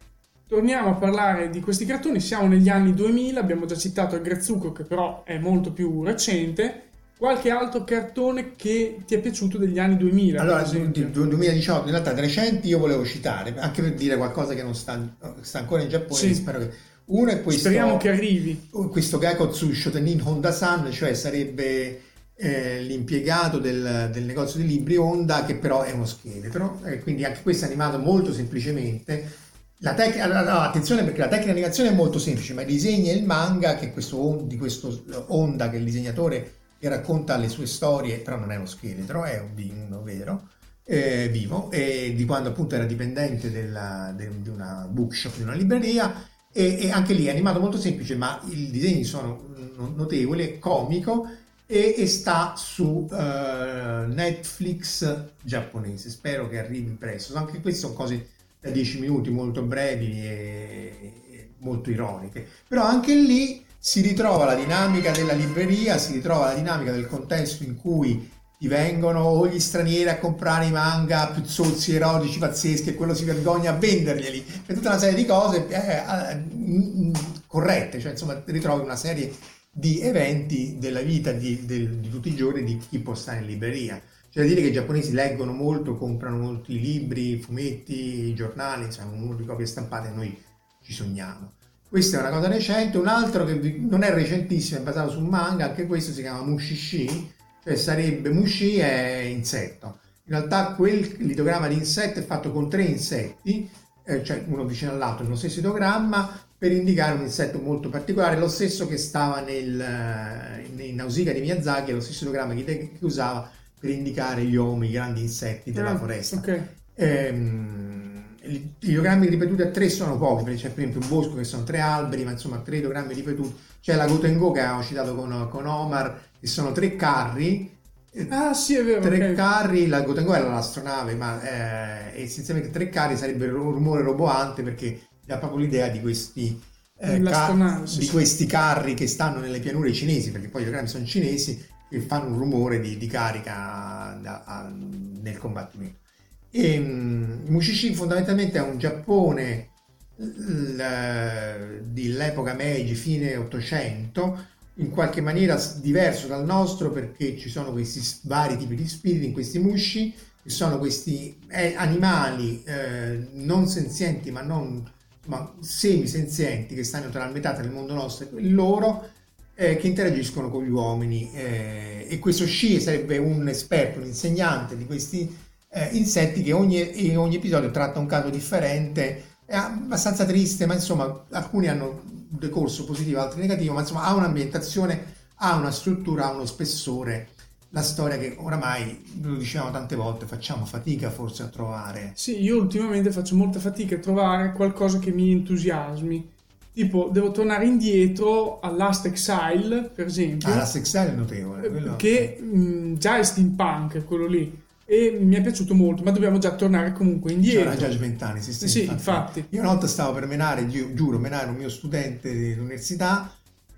A: torniamo a parlare di questi cartoni, siamo negli anni 2000, abbiamo già citato il Grezzucco che però è molto più recente, qualche altro cartone che ti è piaciuto degli anni 2000?
C: Allora, 2018, in realtà recenti io volevo citare, anche per dire qualcosa che non sta, sta ancora in Giappone, sì. spero che... Uno è questo...
A: Speriamo che arrivi.
C: Questo Gakotsu Shotenin Honda-san, cioè sarebbe eh, l'impiegato del, del, negozio di libri Honda che però è uno scheletro eh, quindi anche questo è animato molto semplicemente. La tec- no, attenzione perché la tecnica di animazione è molto semplice ma e il manga che questo, di questo Honda che è il disegnatore che racconta le sue storie però non è uno scheletro è un bimbo vero eh, vivo e di quando appunto era dipendente della, de, di una bookshop di una libreria e, e anche lì è animato molto semplice ma i disegni sono notevoli comico e, e sta su uh, Netflix giapponese. Spero che arrivi presto. Anche queste sono cose da 10 minuti molto brevi e, e molto ironiche. Però anche lì si ritrova la dinamica della libreria, si ritrova la dinamica del contesto in cui ti vengono o gli stranieri a comprare i manga più zozzi, erotici, pazzeschi e quello si vergogna a venderglieli per tutta una serie di cose eh, eh, corrette, cioè insomma ritrovi una serie di eventi della vita di, del, di tutti i giorni di chi può stare in libreria. C'è da dire che i giapponesi leggono molto, comprano molti libri, fumetti, giornali, insomma un numero di copie stampate, noi ci sogniamo. Questa è una cosa recente, un altro che non è recentissimo, è basato sul manga, anche questo si chiama Mushishi, cioè sarebbe Mushi è insetto. In realtà quel litogramma di insetto è fatto con tre insetti, eh, cioè uno vicino all'altro, nello stesso litogramma, per indicare un insetto molto particolare, lo stesso che stava nel, eh, in Nausicaa di Miyazaki, è lo stesso litogramma che, che usava per indicare gli uomini, i grandi insetti della ah, foresta. Okay. Ehm, i ideogrammi ripetuti a tre sono pochi, perché c'è per esempio un bosco che sono tre alberi, ma insomma tre ideogrammi ripetuti. C'è la Gotengo che avevamo citato con, con Omar, che sono tre carri.
A: Ah sì, è vero.
C: Tre okay. carri, la Gotengo era l'astronave, ma eh, essenzialmente tre carri sarebbero un rumore roboante perché dà proprio l'idea di questi, eh, sì, di questi carri che stanno nelle pianure cinesi, perché poi gli ideogrammi sono cinesi, che fanno un rumore di, di carica da, a, nel combattimento. E um, Mushishi fondamentalmente è un Giappone dell'epoca Meiji, fine 800, in qualche maniera diverso dal nostro perché ci sono questi vari tipi di spiriti in questi mushi, che sono questi eh, animali eh, non senzienti ma non ma semisenzienti che stanno tra la metà il mondo nostro e loro eh, che interagiscono con gli uomini eh, e questo Shi sarebbe un esperto, un insegnante di questi eh, insetti che ogni, ogni, episodio tratta un caso differente, è abbastanza triste, ma insomma alcuni hanno decorso positivo, altri negativo, ma insomma ha un'ambientazione, ha una struttura, ha uno spessore. La storia che oramai, lo diciamo tante volte, facciamo fatica forse a trovare.
A: Sì, io ultimamente faccio molta fatica a trovare qualcosa che mi entusiasmi. Tipo, devo tornare indietro all'Ast Exile, per esempio.
C: Ah, Last Exile è notevole.
A: Quello... Che mh, già è steampunk, quello lì e mi è piaciuto molto, ma dobbiamo già tornare comunque indietro.
C: C'era già Judgment Anni, sì,
A: sì, sì infatti. infatti.
C: Io una volta stavo per menare, giuro, menare un mio studente dell'università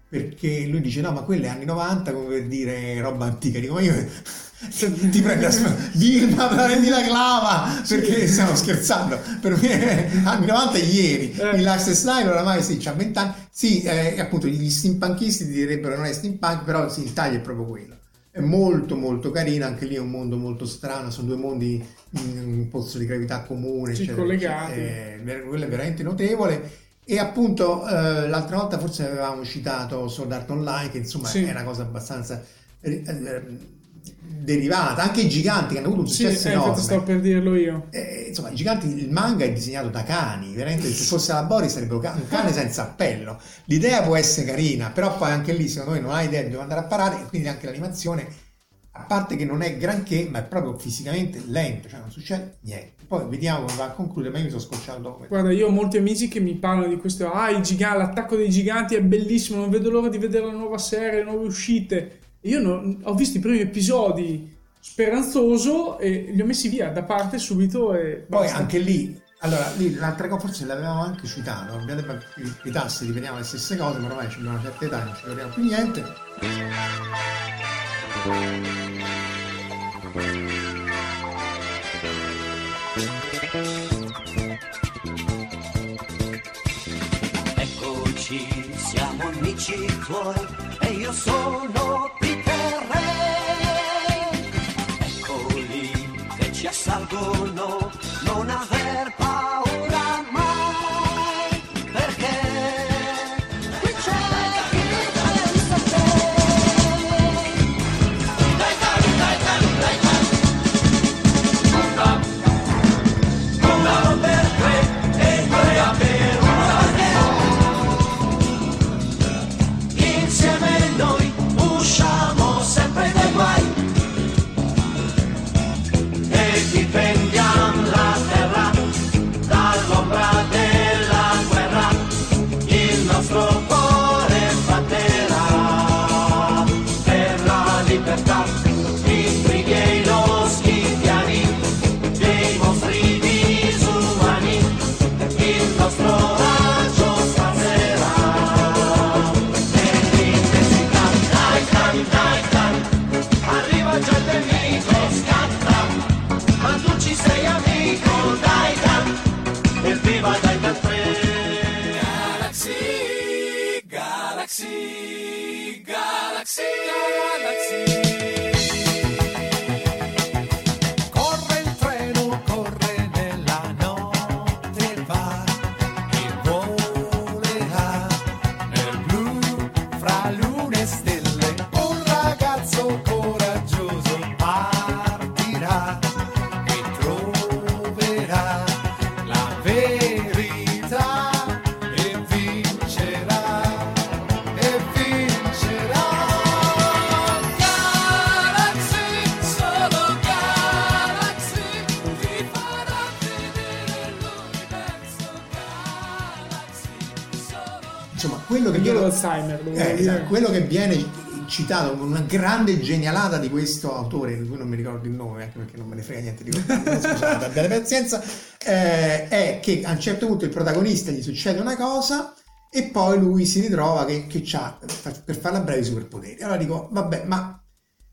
C: perché lui dice no ma quelle anni 90 come per dire roba antica. Dico ma io ti prendi la Vilma prendi la clava perché stiamo scherzando. Per me anni 90 ieri. Eh. il lifestyle oramai sì c'ha 20 anni sì eh, appunto gli steampunkisti direbbero non è steampunk però sì il taglio è proprio quello. È molto molto carina, anche lì è un mondo molto strano, sono due mondi in un pozzo di gravità comune,
A: sì, collegati.
C: È, quello è veramente notevole. E appunto eh, l'altra volta forse avevamo citato Sword Art Online, che insomma sì. è una cosa abbastanza eh, derivata, anche i giganti che hanno avuto un successo sì, eh, enorme.
A: sto per dirlo io.
C: Eh, insomma, i giganti, il manga è disegnato da cani, veramente se fosse la Boris sarebbe un cane senza appello. L'idea può essere carina, però poi anche lì secondo me non hai idea di dove andare a parare e quindi anche l'animazione a parte che non è granché, ma è proprio fisicamente lento, cioè non succede niente. Poi vediamo come va a concludere, ma io mi sto scocciando.
A: Guarda, io ho molti amici che mi parlano di questo, ah, i giganti, l'attacco dei giganti è bellissimo, non vedo l'ora di vedere la nuova serie, le nuove uscite. Io non, ho visto i primi episodi speranzoso e li ho messi via da parte subito e
C: Poi basta. anche lì, allora lì l'altra cosa forse l'avevamo anche citato, abbiate i tassi, ripetiamo le stesse cose, ma ormai abbiamo una certa età, non ci vediamo più niente.
D: Eccoci, siamo amici tuoi e io sono salgono, non
A: lunes
C: de
A: l'Alzheimer, devo
C: eh, esatto, quello che viene citato come una grande genialata di questo autore, di cui non mi ricordo il nome, anche perché non me ne frega niente di scusate, abbiate pazienza, eh, è che a un certo punto il protagonista gli succede una cosa e poi lui si ritrova che, che ha, per farla breve, i superpoteri. Allora dico, vabbè, ma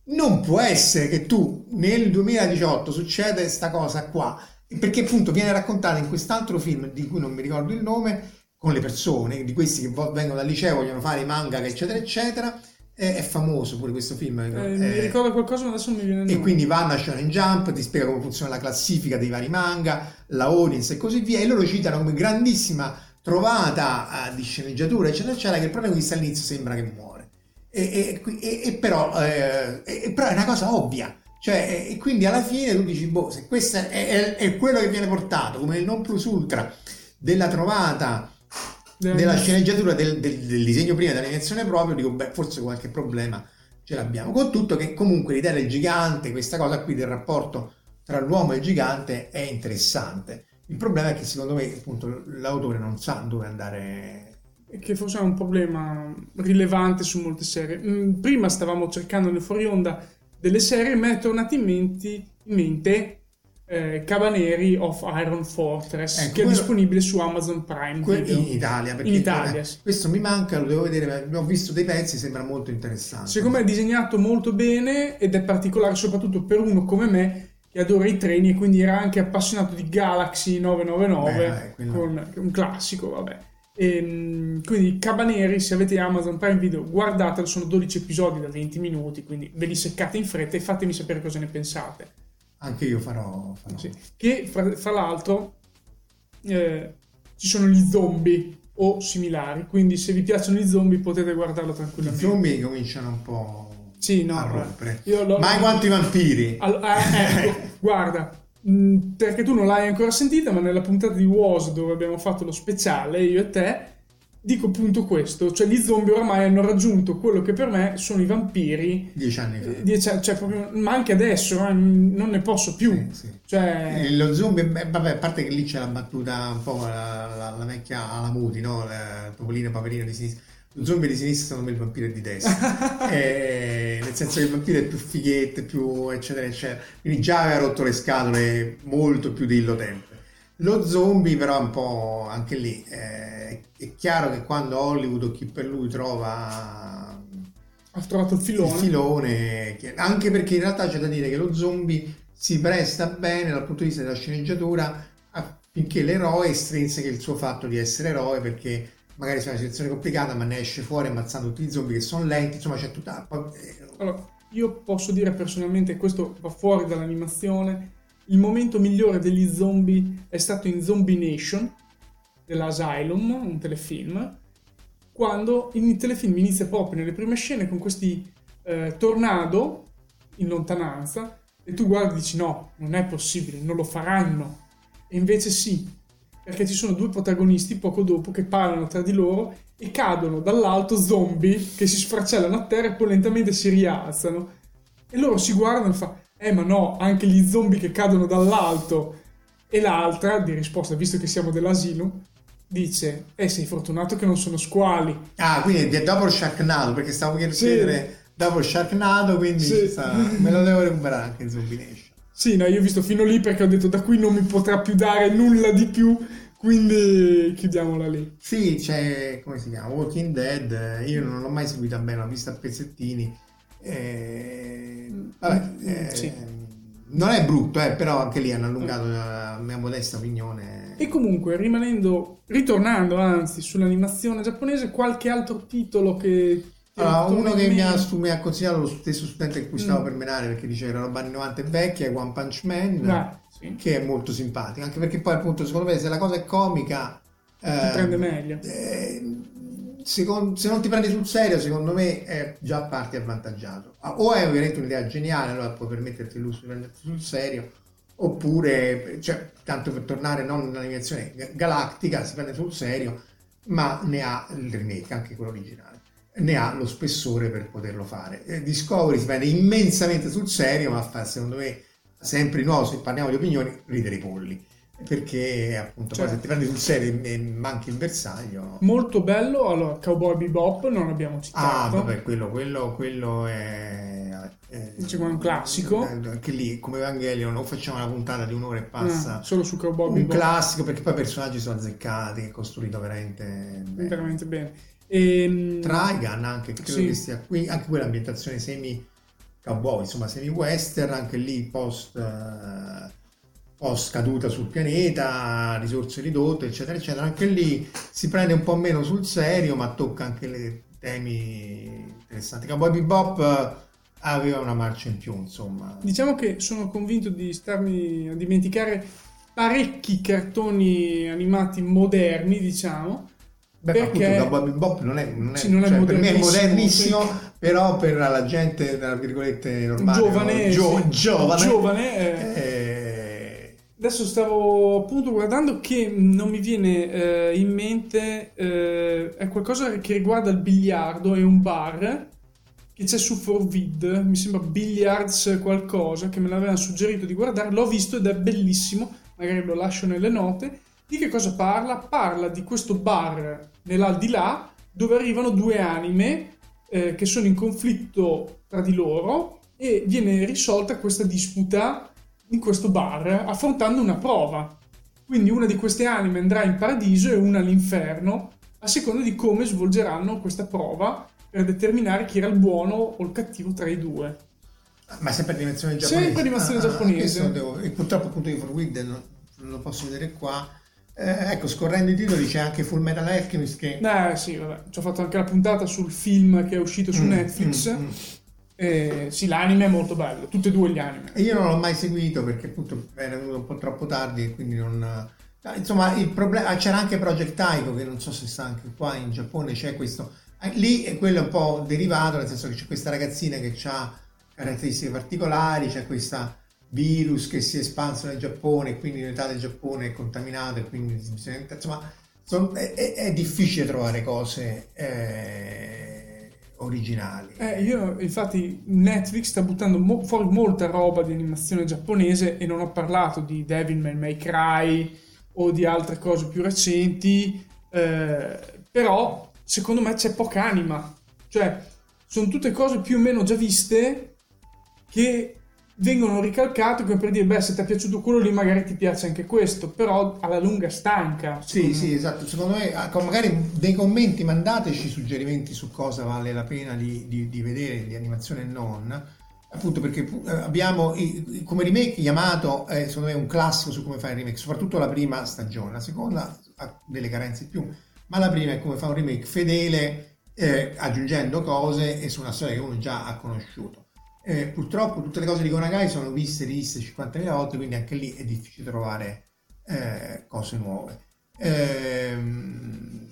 C: non può essere che tu nel 2018 succede questa cosa qua, perché appunto viene raccontata in quest'altro film di cui non mi ricordo il nome, con le persone, di questi che vengono dal liceo, vogliono fare i manga, eccetera, eccetera. È, è famoso pure questo film.
A: Eh,
C: eh,
A: mi ricordo qualcosa, ma adesso mi viene
C: e quindi vanno a Shonen Jump, ti spiega come funziona la classifica dei vari manga, la audience e così via, e loro citano come grandissima trovata eh, di sceneggiatura, eccetera, eccetera, che il protagonista all'inizio sembra che muore. E, e- e- però, eh, però è una cosa ovvia. Cioè, e, e quindi alla fine tu dici, boh, se questo è, è- è quello che viene portato come il non plus ultra della trovata Della sceneggiatura del, del- del disegno prima dell'animazione proprio, dico, beh, forse qualche problema ce l'abbiamo. Con tutto che comunque l'idea del gigante, questa cosa qui del rapporto tra l'uomo e il gigante è interessante. Il problema è che secondo me appunto l'autore non sa dove andare.
A: che forse è un problema rilevante su molte serie. Mm, Prima stavamo cercando nel fuori onda delle serie, mi è tornato in mente, in mente eh, Cabaneri of Iron Fortress,
C: Ecco,
A: che è disponibile su Amazon Prime
C: Que- in Italia, perché
A: In Italia, sì.
C: questo mi manca, lo devo vedere, ma ho visto dei pezzi, sembra molto interessante.
A: Secondo me è disegnato molto bene ed è particolare soprattutto per uno come me che adora i treni e quindi era anche appassionato di Galaxy 999,
C: Beh, vabbè, quello-
A: con un classico, vabbè. Ehm, quindi Cabaneri, se avete Amazon Prime Video, guardatelo, sono 12 episodi da 20 minuti, quindi ve li seccate in fretta e fatemi sapere cosa ne pensate.
C: Anche io farò. farò.
A: Sì. Che fra, fra l'altro eh, ci sono gli zombie o similari, quindi se vi piacciono gli zombie potete guardarlo
C: I
A: tranquillamente.
C: zombie cominciano un po'
A: Sì, no,
C: a rompere.
A: Lo-
C: Mai quanti vampiri?
A: Allora, eh, ecco, guarda, mh, perché tu non l'hai ancora sentita, ma nella puntata di WOS dove abbiamo fatto lo speciale, io e te, dico appunto questo, cioè gli zombie ormai hanno raggiunto quello che per me sono i vampiri,
C: Dieci anni fa.
A: eh, dieci cioè proprio, ma anche adesso, eh, non ne posso più.
C: Sì, sì.
A: Cioè,
C: Eh, Lo zombie, beh, vabbè, a parte che lì c'è la battuta un po' la, la- la vecchia Alamuti, no? La Topolino Paperino di sinistra. Lo zombie di sinistra, secondo me, il vampiro è di destra. Eh, nel senso che il vampiro è più fighetto, più eccetera, eccetera. Quindi già aveva rotto le scatole molto più di Illo Tempo. Lo zombie, però, un po' anche lì. eh, è chiaro che quando Hollywood o chi per lui trova
A: ha trovato il
C: il
A: filone.
C: filone, che- anche perché in realtà c'è da dire che lo zombie si presta bene dal punto di vista della sceneggiatura affinché l'eroe estrinsechi il suo fatto di essere eroe perché magari c'è una situazione complicata ma ne esce fuori ammazzando tutti i zombie che sono lenti, insomma c'è tutta... eh,
A: Allora, io posso dire personalmente, questo va fuori dall'animazione, il momento migliore degli zombie è stato in Zombie Nation dell'Asylum, un telefilm, quando il telefilm inizia proprio nelle prime scene con questi eh, tornado in lontananza e tu guardi e dici no, non è possibile, non lo faranno. E invece sì, perché ci sono due protagonisti poco dopo che parlano tra di loro e cadono dall'alto zombie che si sfracellano a terra e poi lentamente si rialzano. E loro si guardano e fa, eh ma no, anche gli zombie che cadono dall'alto. E l'altra, di risposta, visto che siamo dell'asilo, dice, eh sei fortunato che non sono squali.
C: Ah, quindi è dopo Sharknado, perché stavo per
A: Sì.
C: chiedere dopo Sharknado, quindi
A: Sì.
C: sta- me lo devo recuperare anche in Zombie Nation.
A: Sì, no, io ho visto fino lì perché ho detto da qui non mi potrà più dare nulla di più, quindi chiudiamola lì.
C: Sì, c'è, come si chiama? Walking Dead, io non l'ho mai seguita bene, l'ho vista a pezzettini. Eh, vabbè,
A: Mm,
C: eh,
A: sì.
C: non è brutto, eh, però anche lì hanno allungato la mia modesta opinione.
A: E comunque, rimanendo, ritornando anzi sull'animazione giapponese, qualche altro titolo che...
C: Allora, uno che mi ha, mi ha consigliato lo stesso studente che cui stavo
A: Mm.
C: per menare perché dice che era roba anni 90 e vecchia è One Punch Man
A: Dai, sì,
C: che è molto simpatico anche perché poi appunto secondo me se la cosa è comica
A: ti
C: eh,
A: prende meglio.
C: eh, Secon- se non ti prendi sul serio, secondo me eh, già parti avvantaggiato. Ah, O è veramente un'idea geniale, allora puoi permetterti il lusso di prenderti sul serio, oppure, cioè, tanto per tornare non all'animazione ga- galattica, si prende sul serio, ma ne ha il remake, anche quello originale, ne ha lo spessore per poterlo fare. Eh, Discovery si prende immensamente sul serio, ma fa, secondo me, sempre di nuovo, se parliamo di opinioni, ridere i polli. Perché appunto
A: Certo.
C: se ti prendi sul serio e manchi il bersaglio,
A: Molto bello, allora Cowboy Bebop non l'abbiamo
C: Ah,
A: citato.
C: vabbè, quello, quello, quello è, è-
A: Dice come un classico.
C: eh, Anche lì, come Evangelion, o facciamo una puntata di un'ora e passa.
A: Ah, solo su Cowboy
C: un
A: Bebop.
C: classico, perché poi i personaggi sono azzeccati, è costruito veramente bene.
A: veramente bene. Ehm,
C: Trigun anche, credo
A: Sì.
C: che sia qui, anche quell'ambientazione semi cowboy, insomma semi western, anche lì post, eh, post caduta sul pianeta, risorse ridotte, eccetera, eccetera. Anche lì si prende un po' meno sul serio, ma tocca anche le temi interessanti. Cowboy Bebop eh, aveva una marcia in più, insomma.
A: Diciamo che sono convinto di starmi a dimenticare parecchi cartoni animati moderni, perché-
C: Beh, appunto, Cowboy Bebop non è, non è,
A: Sì, non è
C: cioè, per me è
A: modernissimo, sì.
C: però per la gente, tra virgolette, normale,
A: giovane,
C: no? Gio-
A: sì.
C: giovane,
A: Giovane, eh.
C: eh,
A: Adesso stavo appunto guardando che non mi viene eh, in mente eh, è qualcosa che riguarda il biliardo, è un bar che c'è su Forvid, mi sembra Billiards qualcosa, che me l'avevano suggerito di guardare, l'ho visto ed è bellissimo, magari lo lascio nelle note. Di che cosa parla? Parla di questo bar nell'aldilà dove arrivano due anime eh, che sono in conflitto tra di loro e viene risolta questa disputa in questo bar affrontando una prova. Quindi una di queste anime andrà in paradiso e una all'inferno a seconda di come svolgeranno questa prova per determinare chi era il buono o il cattivo tra i due.
C: ma sempre animazione giapponese.
A: Sempre animazione giapponese.
C: questo devo- e purtroppo appunto io Forwid non, non lo posso vedere qua. Eh, ecco, scorrendo i titoli c'è anche Full Metal Alchemist che...
A: Eh sì, vabbè, ci ho fatto anche la puntata sul film che è uscito su
C: Mm,
A: Netflix.
C: mm, mm.
A: Eh, sì, l'anime è molto bello, tutti e due gli anime.
C: E io non l'ho mai seguito perché appunto era venuto un po' troppo tardi e quindi non... Insomma, il problema... ah, C'era anche Project Taiko che non so se sta anche qua in Giappone, c'è questo... ah, Lì è quello un po' derivato, nel senso che c'è questa ragazzina che ha caratteristiche particolari, c'è questa virus che si è espanso nel Giappone quindi l'età del Giappone è contaminata e quindi insomma è- è difficile trovare cose eh, originali.
A: Eh, io infatti Netflix sta buttando mo- fuori molta roba di animazione giapponese e non ho parlato di Devilman May Cry o di altre cose più recenti, eh, però secondo me c'è poca anima, cioè sono tutte cose più o meno già viste che vengono ricalcate come per dire beh se ti è piaciuto quello lì magari ti piace anche questo, però alla lunga stanca.
C: Sì,
A: secondo
C: sì,
A: me.
C: esatto. Secondo me, ah, magari dei commenti, mandateci suggerimenti su cosa vale la pena di, di- di vedere di animazione e non. Appunto perché eh, abbiamo come remake Yamato è secondo me un classico su come fare il remake, soprattutto la prima stagione. La seconda ha delle carenze in più, ma la prima è come fare un remake fedele, eh, aggiungendo cose e su una storia che uno già ha conosciuto. Eh, purtroppo tutte le cose di Gonagai sono viste e riviste 50.000 volte, quindi anche lì è difficile trovare eh, cose nuove. Ehm,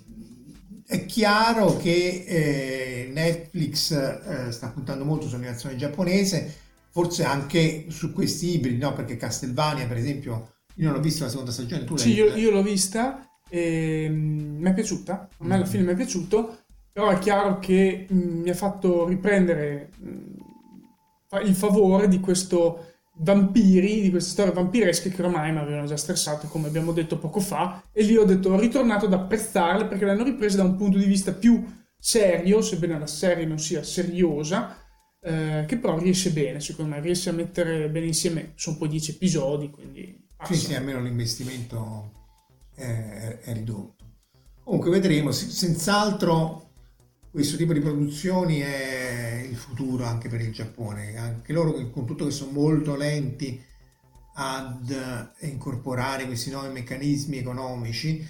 C: è chiaro che eh, Netflix eh, sta puntando molto sull'animazione giapponese, forse anche su questi ibridi, no? Perché Castlevania, per esempio, io non ho visto la seconda stagione, tu
A: Sì,
C: l'hai
A: io, io l'ho vista e mm, mi è piaciuta, a me alla
C: Mm.
A: fine mi è piaciuto, però è chiaro che mm, mi ha fatto riprendere mm, fa- il favore di questo vampiri, di queste storie vampiresche che ormai mi avevano già stressato, come abbiamo detto poco fa, e lì ho detto, ho ritornato ad apprezzarle perché le hanno riprese da un punto di vista più serio, sebbene la serie non sia seriosa, eh, che però riesce bene, secondo me, riesce a mettere bene insieme, sono poi dieci episodi, quindi passa.
C: Sì, sì, almeno l'investimento è, è ridotto. Comunque vedremo, se- senz'altro questo tipo di produzioni è il futuro anche per il Giappone, anche loro con tutto che sono molto lenti ad incorporare questi nuovi meccanismi economici,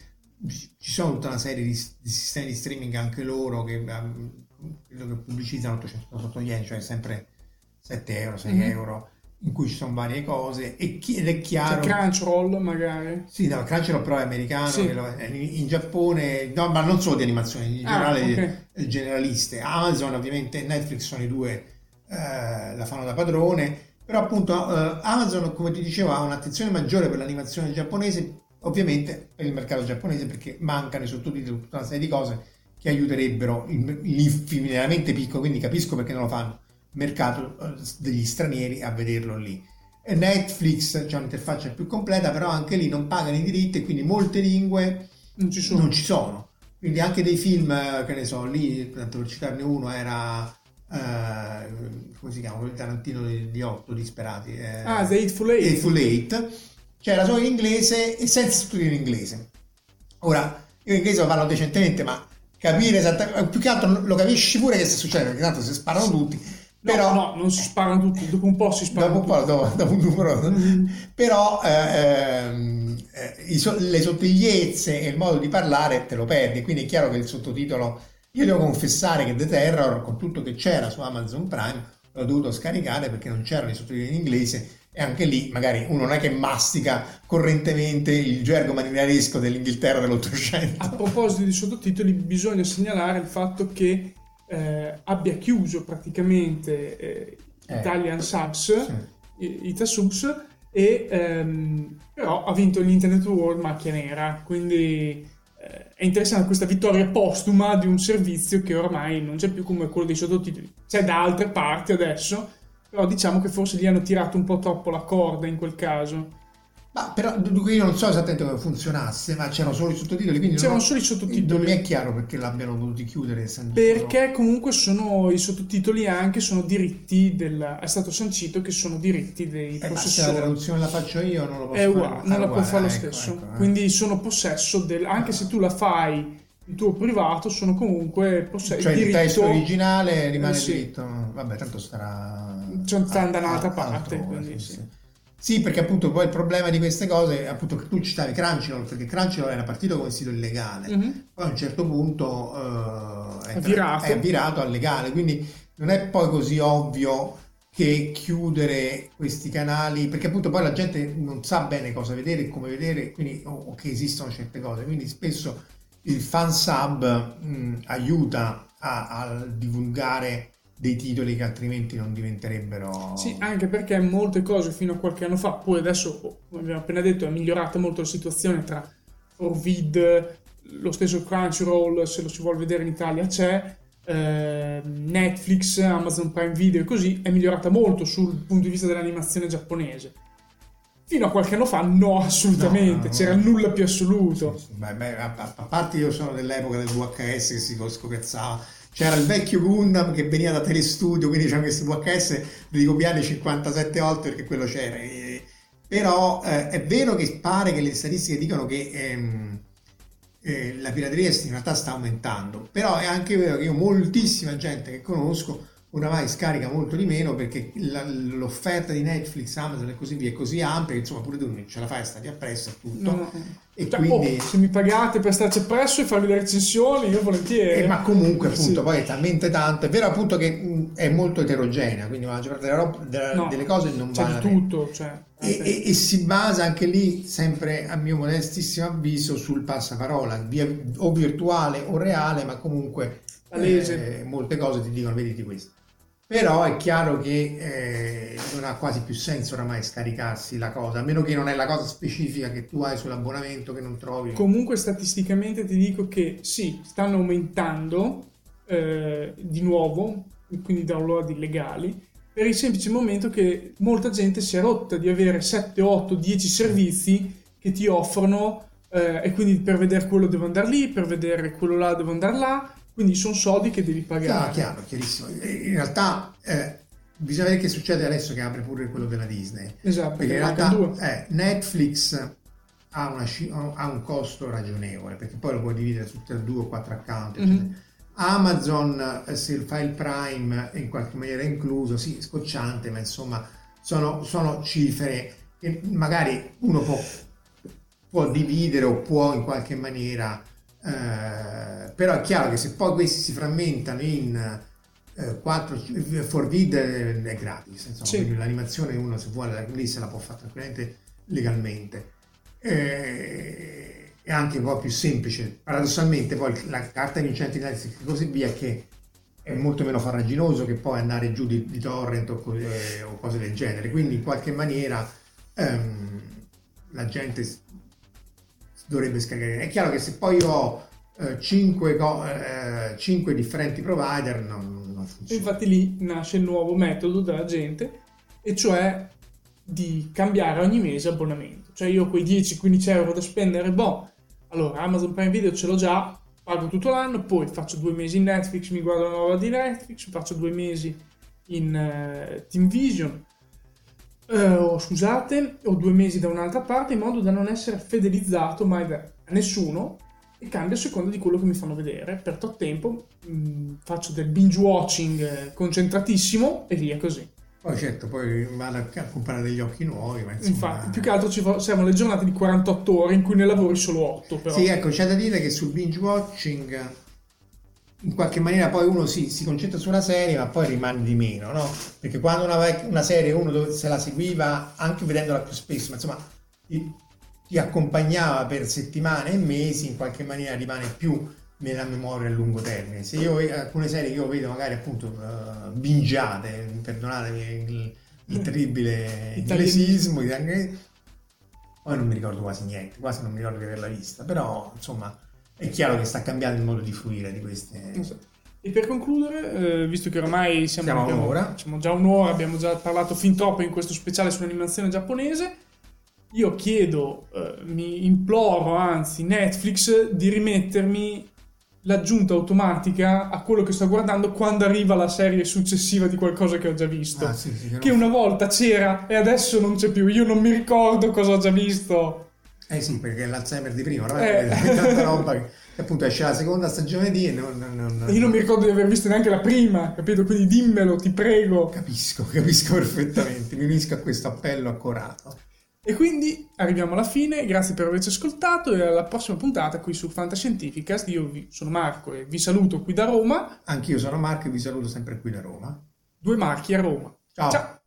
C: ci sono tutta una serie di, di sistemi di streaming anche loro che, ehm, che pubblicizzano 800 yen, cioè sempre 7 euro, 6
A: Mhm.
C: euro in cui ci sono varie cose e chi- ed è
A: C'è
C: chiaro
A: Crunchyroll magari.
C: sì, no, Crunchyroll però è americano,
A: Sì.
C: in, Giappone, no, ma non solo di animazioni, in
A: Ah,
C: generale
A: ok.
C: eh, generaliste. Amazon ovviamente e Netflix sono i due, eh, la fanno da padrone, però appunto eh, Amazon, come ti dicevo, ha un'attenzione maggiore per l'animazione giapponese, ovviamente per il mercato giapponese perché mancano i sottotitoli, tutta una serie di cose che aiuterebbero l'infinitamente piccolo, quindi capisco perché non lo fanno, mercato eh, degli stranieri a vederlo lì. Netflix c'è un'interfaccia più completa, però anche lì non pagano i diritti quindi molte lingue
A: Non ci sono.
C: non ci sono. Quindi anche dei film, eh, che ne so, lì, tanto per citarne uno, era... eh, come si chiama? Di Tarantino di, di Otto disperati. eh,
A: Ah, The Hateful Eight.
C: Hateful Eight. C'era solo in inglese e senza in inglese. Ora, io in inglese lo parlo decentemente, ma capire esattamente... Più che altro lo capisci pure che sta succedendo, perché tanto si sparano tutti.
A: No,
C: Però...
A: no, non si sparano tutti, dopo un po' si sparano
C: Dopo un po', dopo, un numero,
A: Mm.
C: però eh, ehm, eh, so- le sottigliezze e il modo di parlare te lo perdi. Quindi è chiaro che il sottotitolo, io devo confessare che The Terror, con tutto che c'era su Amazon Prime, l'ho dovuto scaricare perché non c'erano i sottotitoli in inglese. E anche lì magari uno non è che mastica correntemente il gergo marinaresco dell'Inghilterra dell'Ottocento.
A: A proposito di sottotitoli, bisogna segnalare il fatto che eh, abbia chiuso praticamente eh,
C: Eh,
A: Italian Subs,
C: sì.
A: i- Itasubs, e ehm, però ha vinto l'Internet World macchia nera, quindi eh, è interessante questa vittoria postuma di un servizio che ormai non c'è più come quello dei sottotitoli, c'è da altre parti adesso, però diciamo che forse gli hanno tirato un po' troppo la corda in quel caso.
C: Ma però io non so esattamente come funzionasse, ma c'erano solo i sottotitoli, quindi
A: C'erano
C: non,
A: solo i sottotitoli.
C: non mi è chiaro perché l'abbiano voluti chiudere.
A: Perché comunque sono i sottotitoli anche sono diritti del è stato sancito che sono diritti dei
C: Eh, ma se la
A: possessori.
C: traduzione la faccio io non lo posso
A: È
C: fare.
A: uguale, non
C: Ah,
A: la può fare lo
C: ecco,
A: stesso.
C: ecco, eh.
A: Quindi sono possesso del anche se tu la fai il tuo privato sono comunque possesso
C: Cioè il
A: diritto
C: testo originale rimane
A: Eh, sì.
C: diritto. Vabbè, tanto starà.
A: Cioè, sta da un'altra parte,
C: altrove,
A: quindi
C: sì,
A: sì.
C: Sì. Perché appunto poi il problema di queste cose, appunto che tu citavi Crunchyroll, perché Crunchyroll era partito come sito illegale,
A: Mhm.
C: poi a un certo punto eh,
A: È virato.
C: è virato al legale, quindi non è poi così ovvio che chiudere questi canali, perché appunto poi la gente non sa bene cosa vedere e come vedere, quindi, o, o che esistono certe cose, quindi spesso il fan sub mh, aiuta a, a divulgare dei titoli che altrimenti non diventerebbero...
A: Sì, anche perché molte cose fino a qualche anno fa, poi adesso, come abbiamo appena detto, è migliorata molto la situazione tra Forvid, lo stesso Crunchyroll, se lo si vuole vedere in Italia c'è, eh, Netflix, Amazon Prime Video e così, è migliorata molto sul punto di vista dell'animazione giapponese. Fino a qualche anno fa no, assolutamente,
C: No, no,
A: c'era
C: no.
A: nulla più assoluto.
C: Sì, sì, beh, beh, a, parte io sono dell'epoca del VHS che si scopiazzava. C'era il vecchio Gundam che veniva da Telestudio, quindi c'erano questi VHS ricopiati 57 volte perché quello c'era. E- però eh, è vero che pare che le statistiche dicono che ehm, eh, la pirateria in realtà sta aumentando, però è anche vero che io moltissima gente che conosco oramai scarica molto di meno perché la- l'offerta di Netflix, Amazon e così via è così ampia che insomma pure tu non ce la fai, stati appresso e tutto.
A: No, no.
C: E
A: Cioè,
C: quindi...
A: oh, se mi pagate per starci appresso e farvi le recensioni, io volentieri.
C: Eh, ma comunque
A: Sì.
C: appunto poi è talmente tanto, è vero appunto che mh, è molto eterogenea, quindi la maggior parte della roba- della-
A: No,
C: delle cose non
A: c'è
C: vale
A: di tutto, cioè,
C: e, e- e si basa anche lì, sempre a mio modestissimo avviso, sul passaparola, via- o virtuale o reale, ma comunque eh, molte cose ti dicono vediti questo. Però è chiaro che eh, non ha quasi più senso oramai scaricarsi la cosa, a meno che non è la cosa specifica che tu hai sull'abbonamento che non trovi.
A: Comunque statisticamente ti dico che sì, stanno aumentando eh, di nuovo, quindi download illegali, per il semplice momento che molta gente si è rotta di avere 7, 8, 10 servizi che ti offrono eh, e quindi per vedere quello devo andare lì, per vedere quello là devo andare là, quindi sono soldi che devi pagare.
C: chiaro, chiarissimo. In realtà eh, bisogna vedere che succede adesso che apre pure quello della Disney.
A: Esatto,
C: Perché in realtà eh, Netflix ha, una ha un costo ragionevole, perché poi lo puoi dividere su tre, due o quattro account.
A: Mhm.
C: eccetera. Amazon, eh, se fai il Prime è in qualche maniera incluso, sì, scocciante, ma insomma sono, sono cifre che magari uno può, può dividere o può in qualche maniera, eh, però è chiaro che se poi questi si frammentano in eh, 4 for vid è, è gratis, insomma,
A: Sì.
C: l'animazione uno se vuole lì se la può fare tranquillamente legalmente. Eh, è anche un po' più semplice. Paradossalmente poi la carta vincente di Netflix e così via che è molto meno farraginoso che poi andare giù di, di torrent o, co- eh, o cose del genere. Quindi in qualche maniera ehm, la gente dovrebbe scaricare. È chiaro che se poi ho 5 differenti provider non, non funziona.
A: infatti lì nasce il nuovo metodo della gente, e cioè di cambiare ogni mese abbonamento. Cioè io quei 10-15 euro da spendere, boh, allora Amazon Prime Video ce l'ho già, pago tutto l'anno, poi faccio due mesi in Netflix, mi guardo una roba di Netflix, faccio due mesi in eh, Team Vision, eh, o scusate, o due mesi da un'altra parte, in modo da non essere fedelizzato mai da nessuno e cambio a seconda di quello che mi fanno vedere. Per tot tempo mh, faccio del binge watching eh, concentratissimo e via così.
C: Poi certo, poi vado a comprare degli occhi nuovi, ma insomma...
A: Infatti, più che altro ci vo- servono le giornate di 48 ore in cui ne lavori solo 8. Però.
C: Sì, ecco, c'è da dire che sul binge watching in qualche maniera poi uno si, si concentra su una serie, ma poi rimane di meno, no? Perché quando una, una serie uno se la seguiva anche vedendola più spesso, ma insomma ti, accompagnava per settimane e mesi, in qualche maniera rimane più nella memoria a lungo termine. Se io alcune serie che io vedo magari appunto uh, bingiate, perdonatemi il, il terribile inglesismo, poi non mi ricordo quasi niente, quasi non mi ricordo di averla vista, però insomma è chiaro che sta cambiando il modo di fruire di queste...
A: Esatto. E per concludere, eh, visto che ormai siamo,
C: Siamo
A: abbiamo-
C: un'ora.
A: siamo già un'ora, abbiamo già parlato fin troppo in questo speciale sull'animazione giapponese, io chiedo, eh, mi imploro anzi Netflix di rimettermi l'aggiunta automatica a quello che sto guardando quando arriva la serie successiva di qualcosa che ho già visto.
C: Ah, sì, sì, che
A: una volta c'era e adesso non c'è più. Io non mi ricordo cosa ho già visto.
C: Eh sì, perché l'Alzheimer di prima, ormai
A: Eh.
C: è tanta roba che appunto esce la seconda stagione di e non, non- non-
A: io non mi ricordo di aver visto neanche la prima, capito? Quindi dimmelo, ti prego.
C: Capisco, capisco perfettamente, mi unisco a questo appello accorato.
A: E quindi arriviamo alla fine, grazie per averci ascoltato e alla prossima puntata qui su Fantascientificast. Io vi- sono Marco e vi saluto qui da Roma.
C: Anch'io sono Marco e vi saluto sempre qui da Roma.
A: Due marchi a Roma.
C: Ciao.
A: Ciao.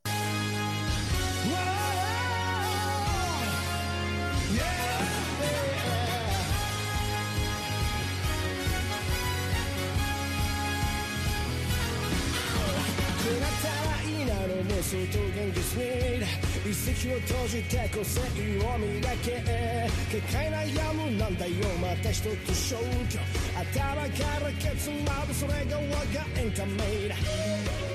E: 口を閉じて個性を磨け結界悩むなんだよ。また一つ消去。頭からケツまでそれが我がエンタメだ。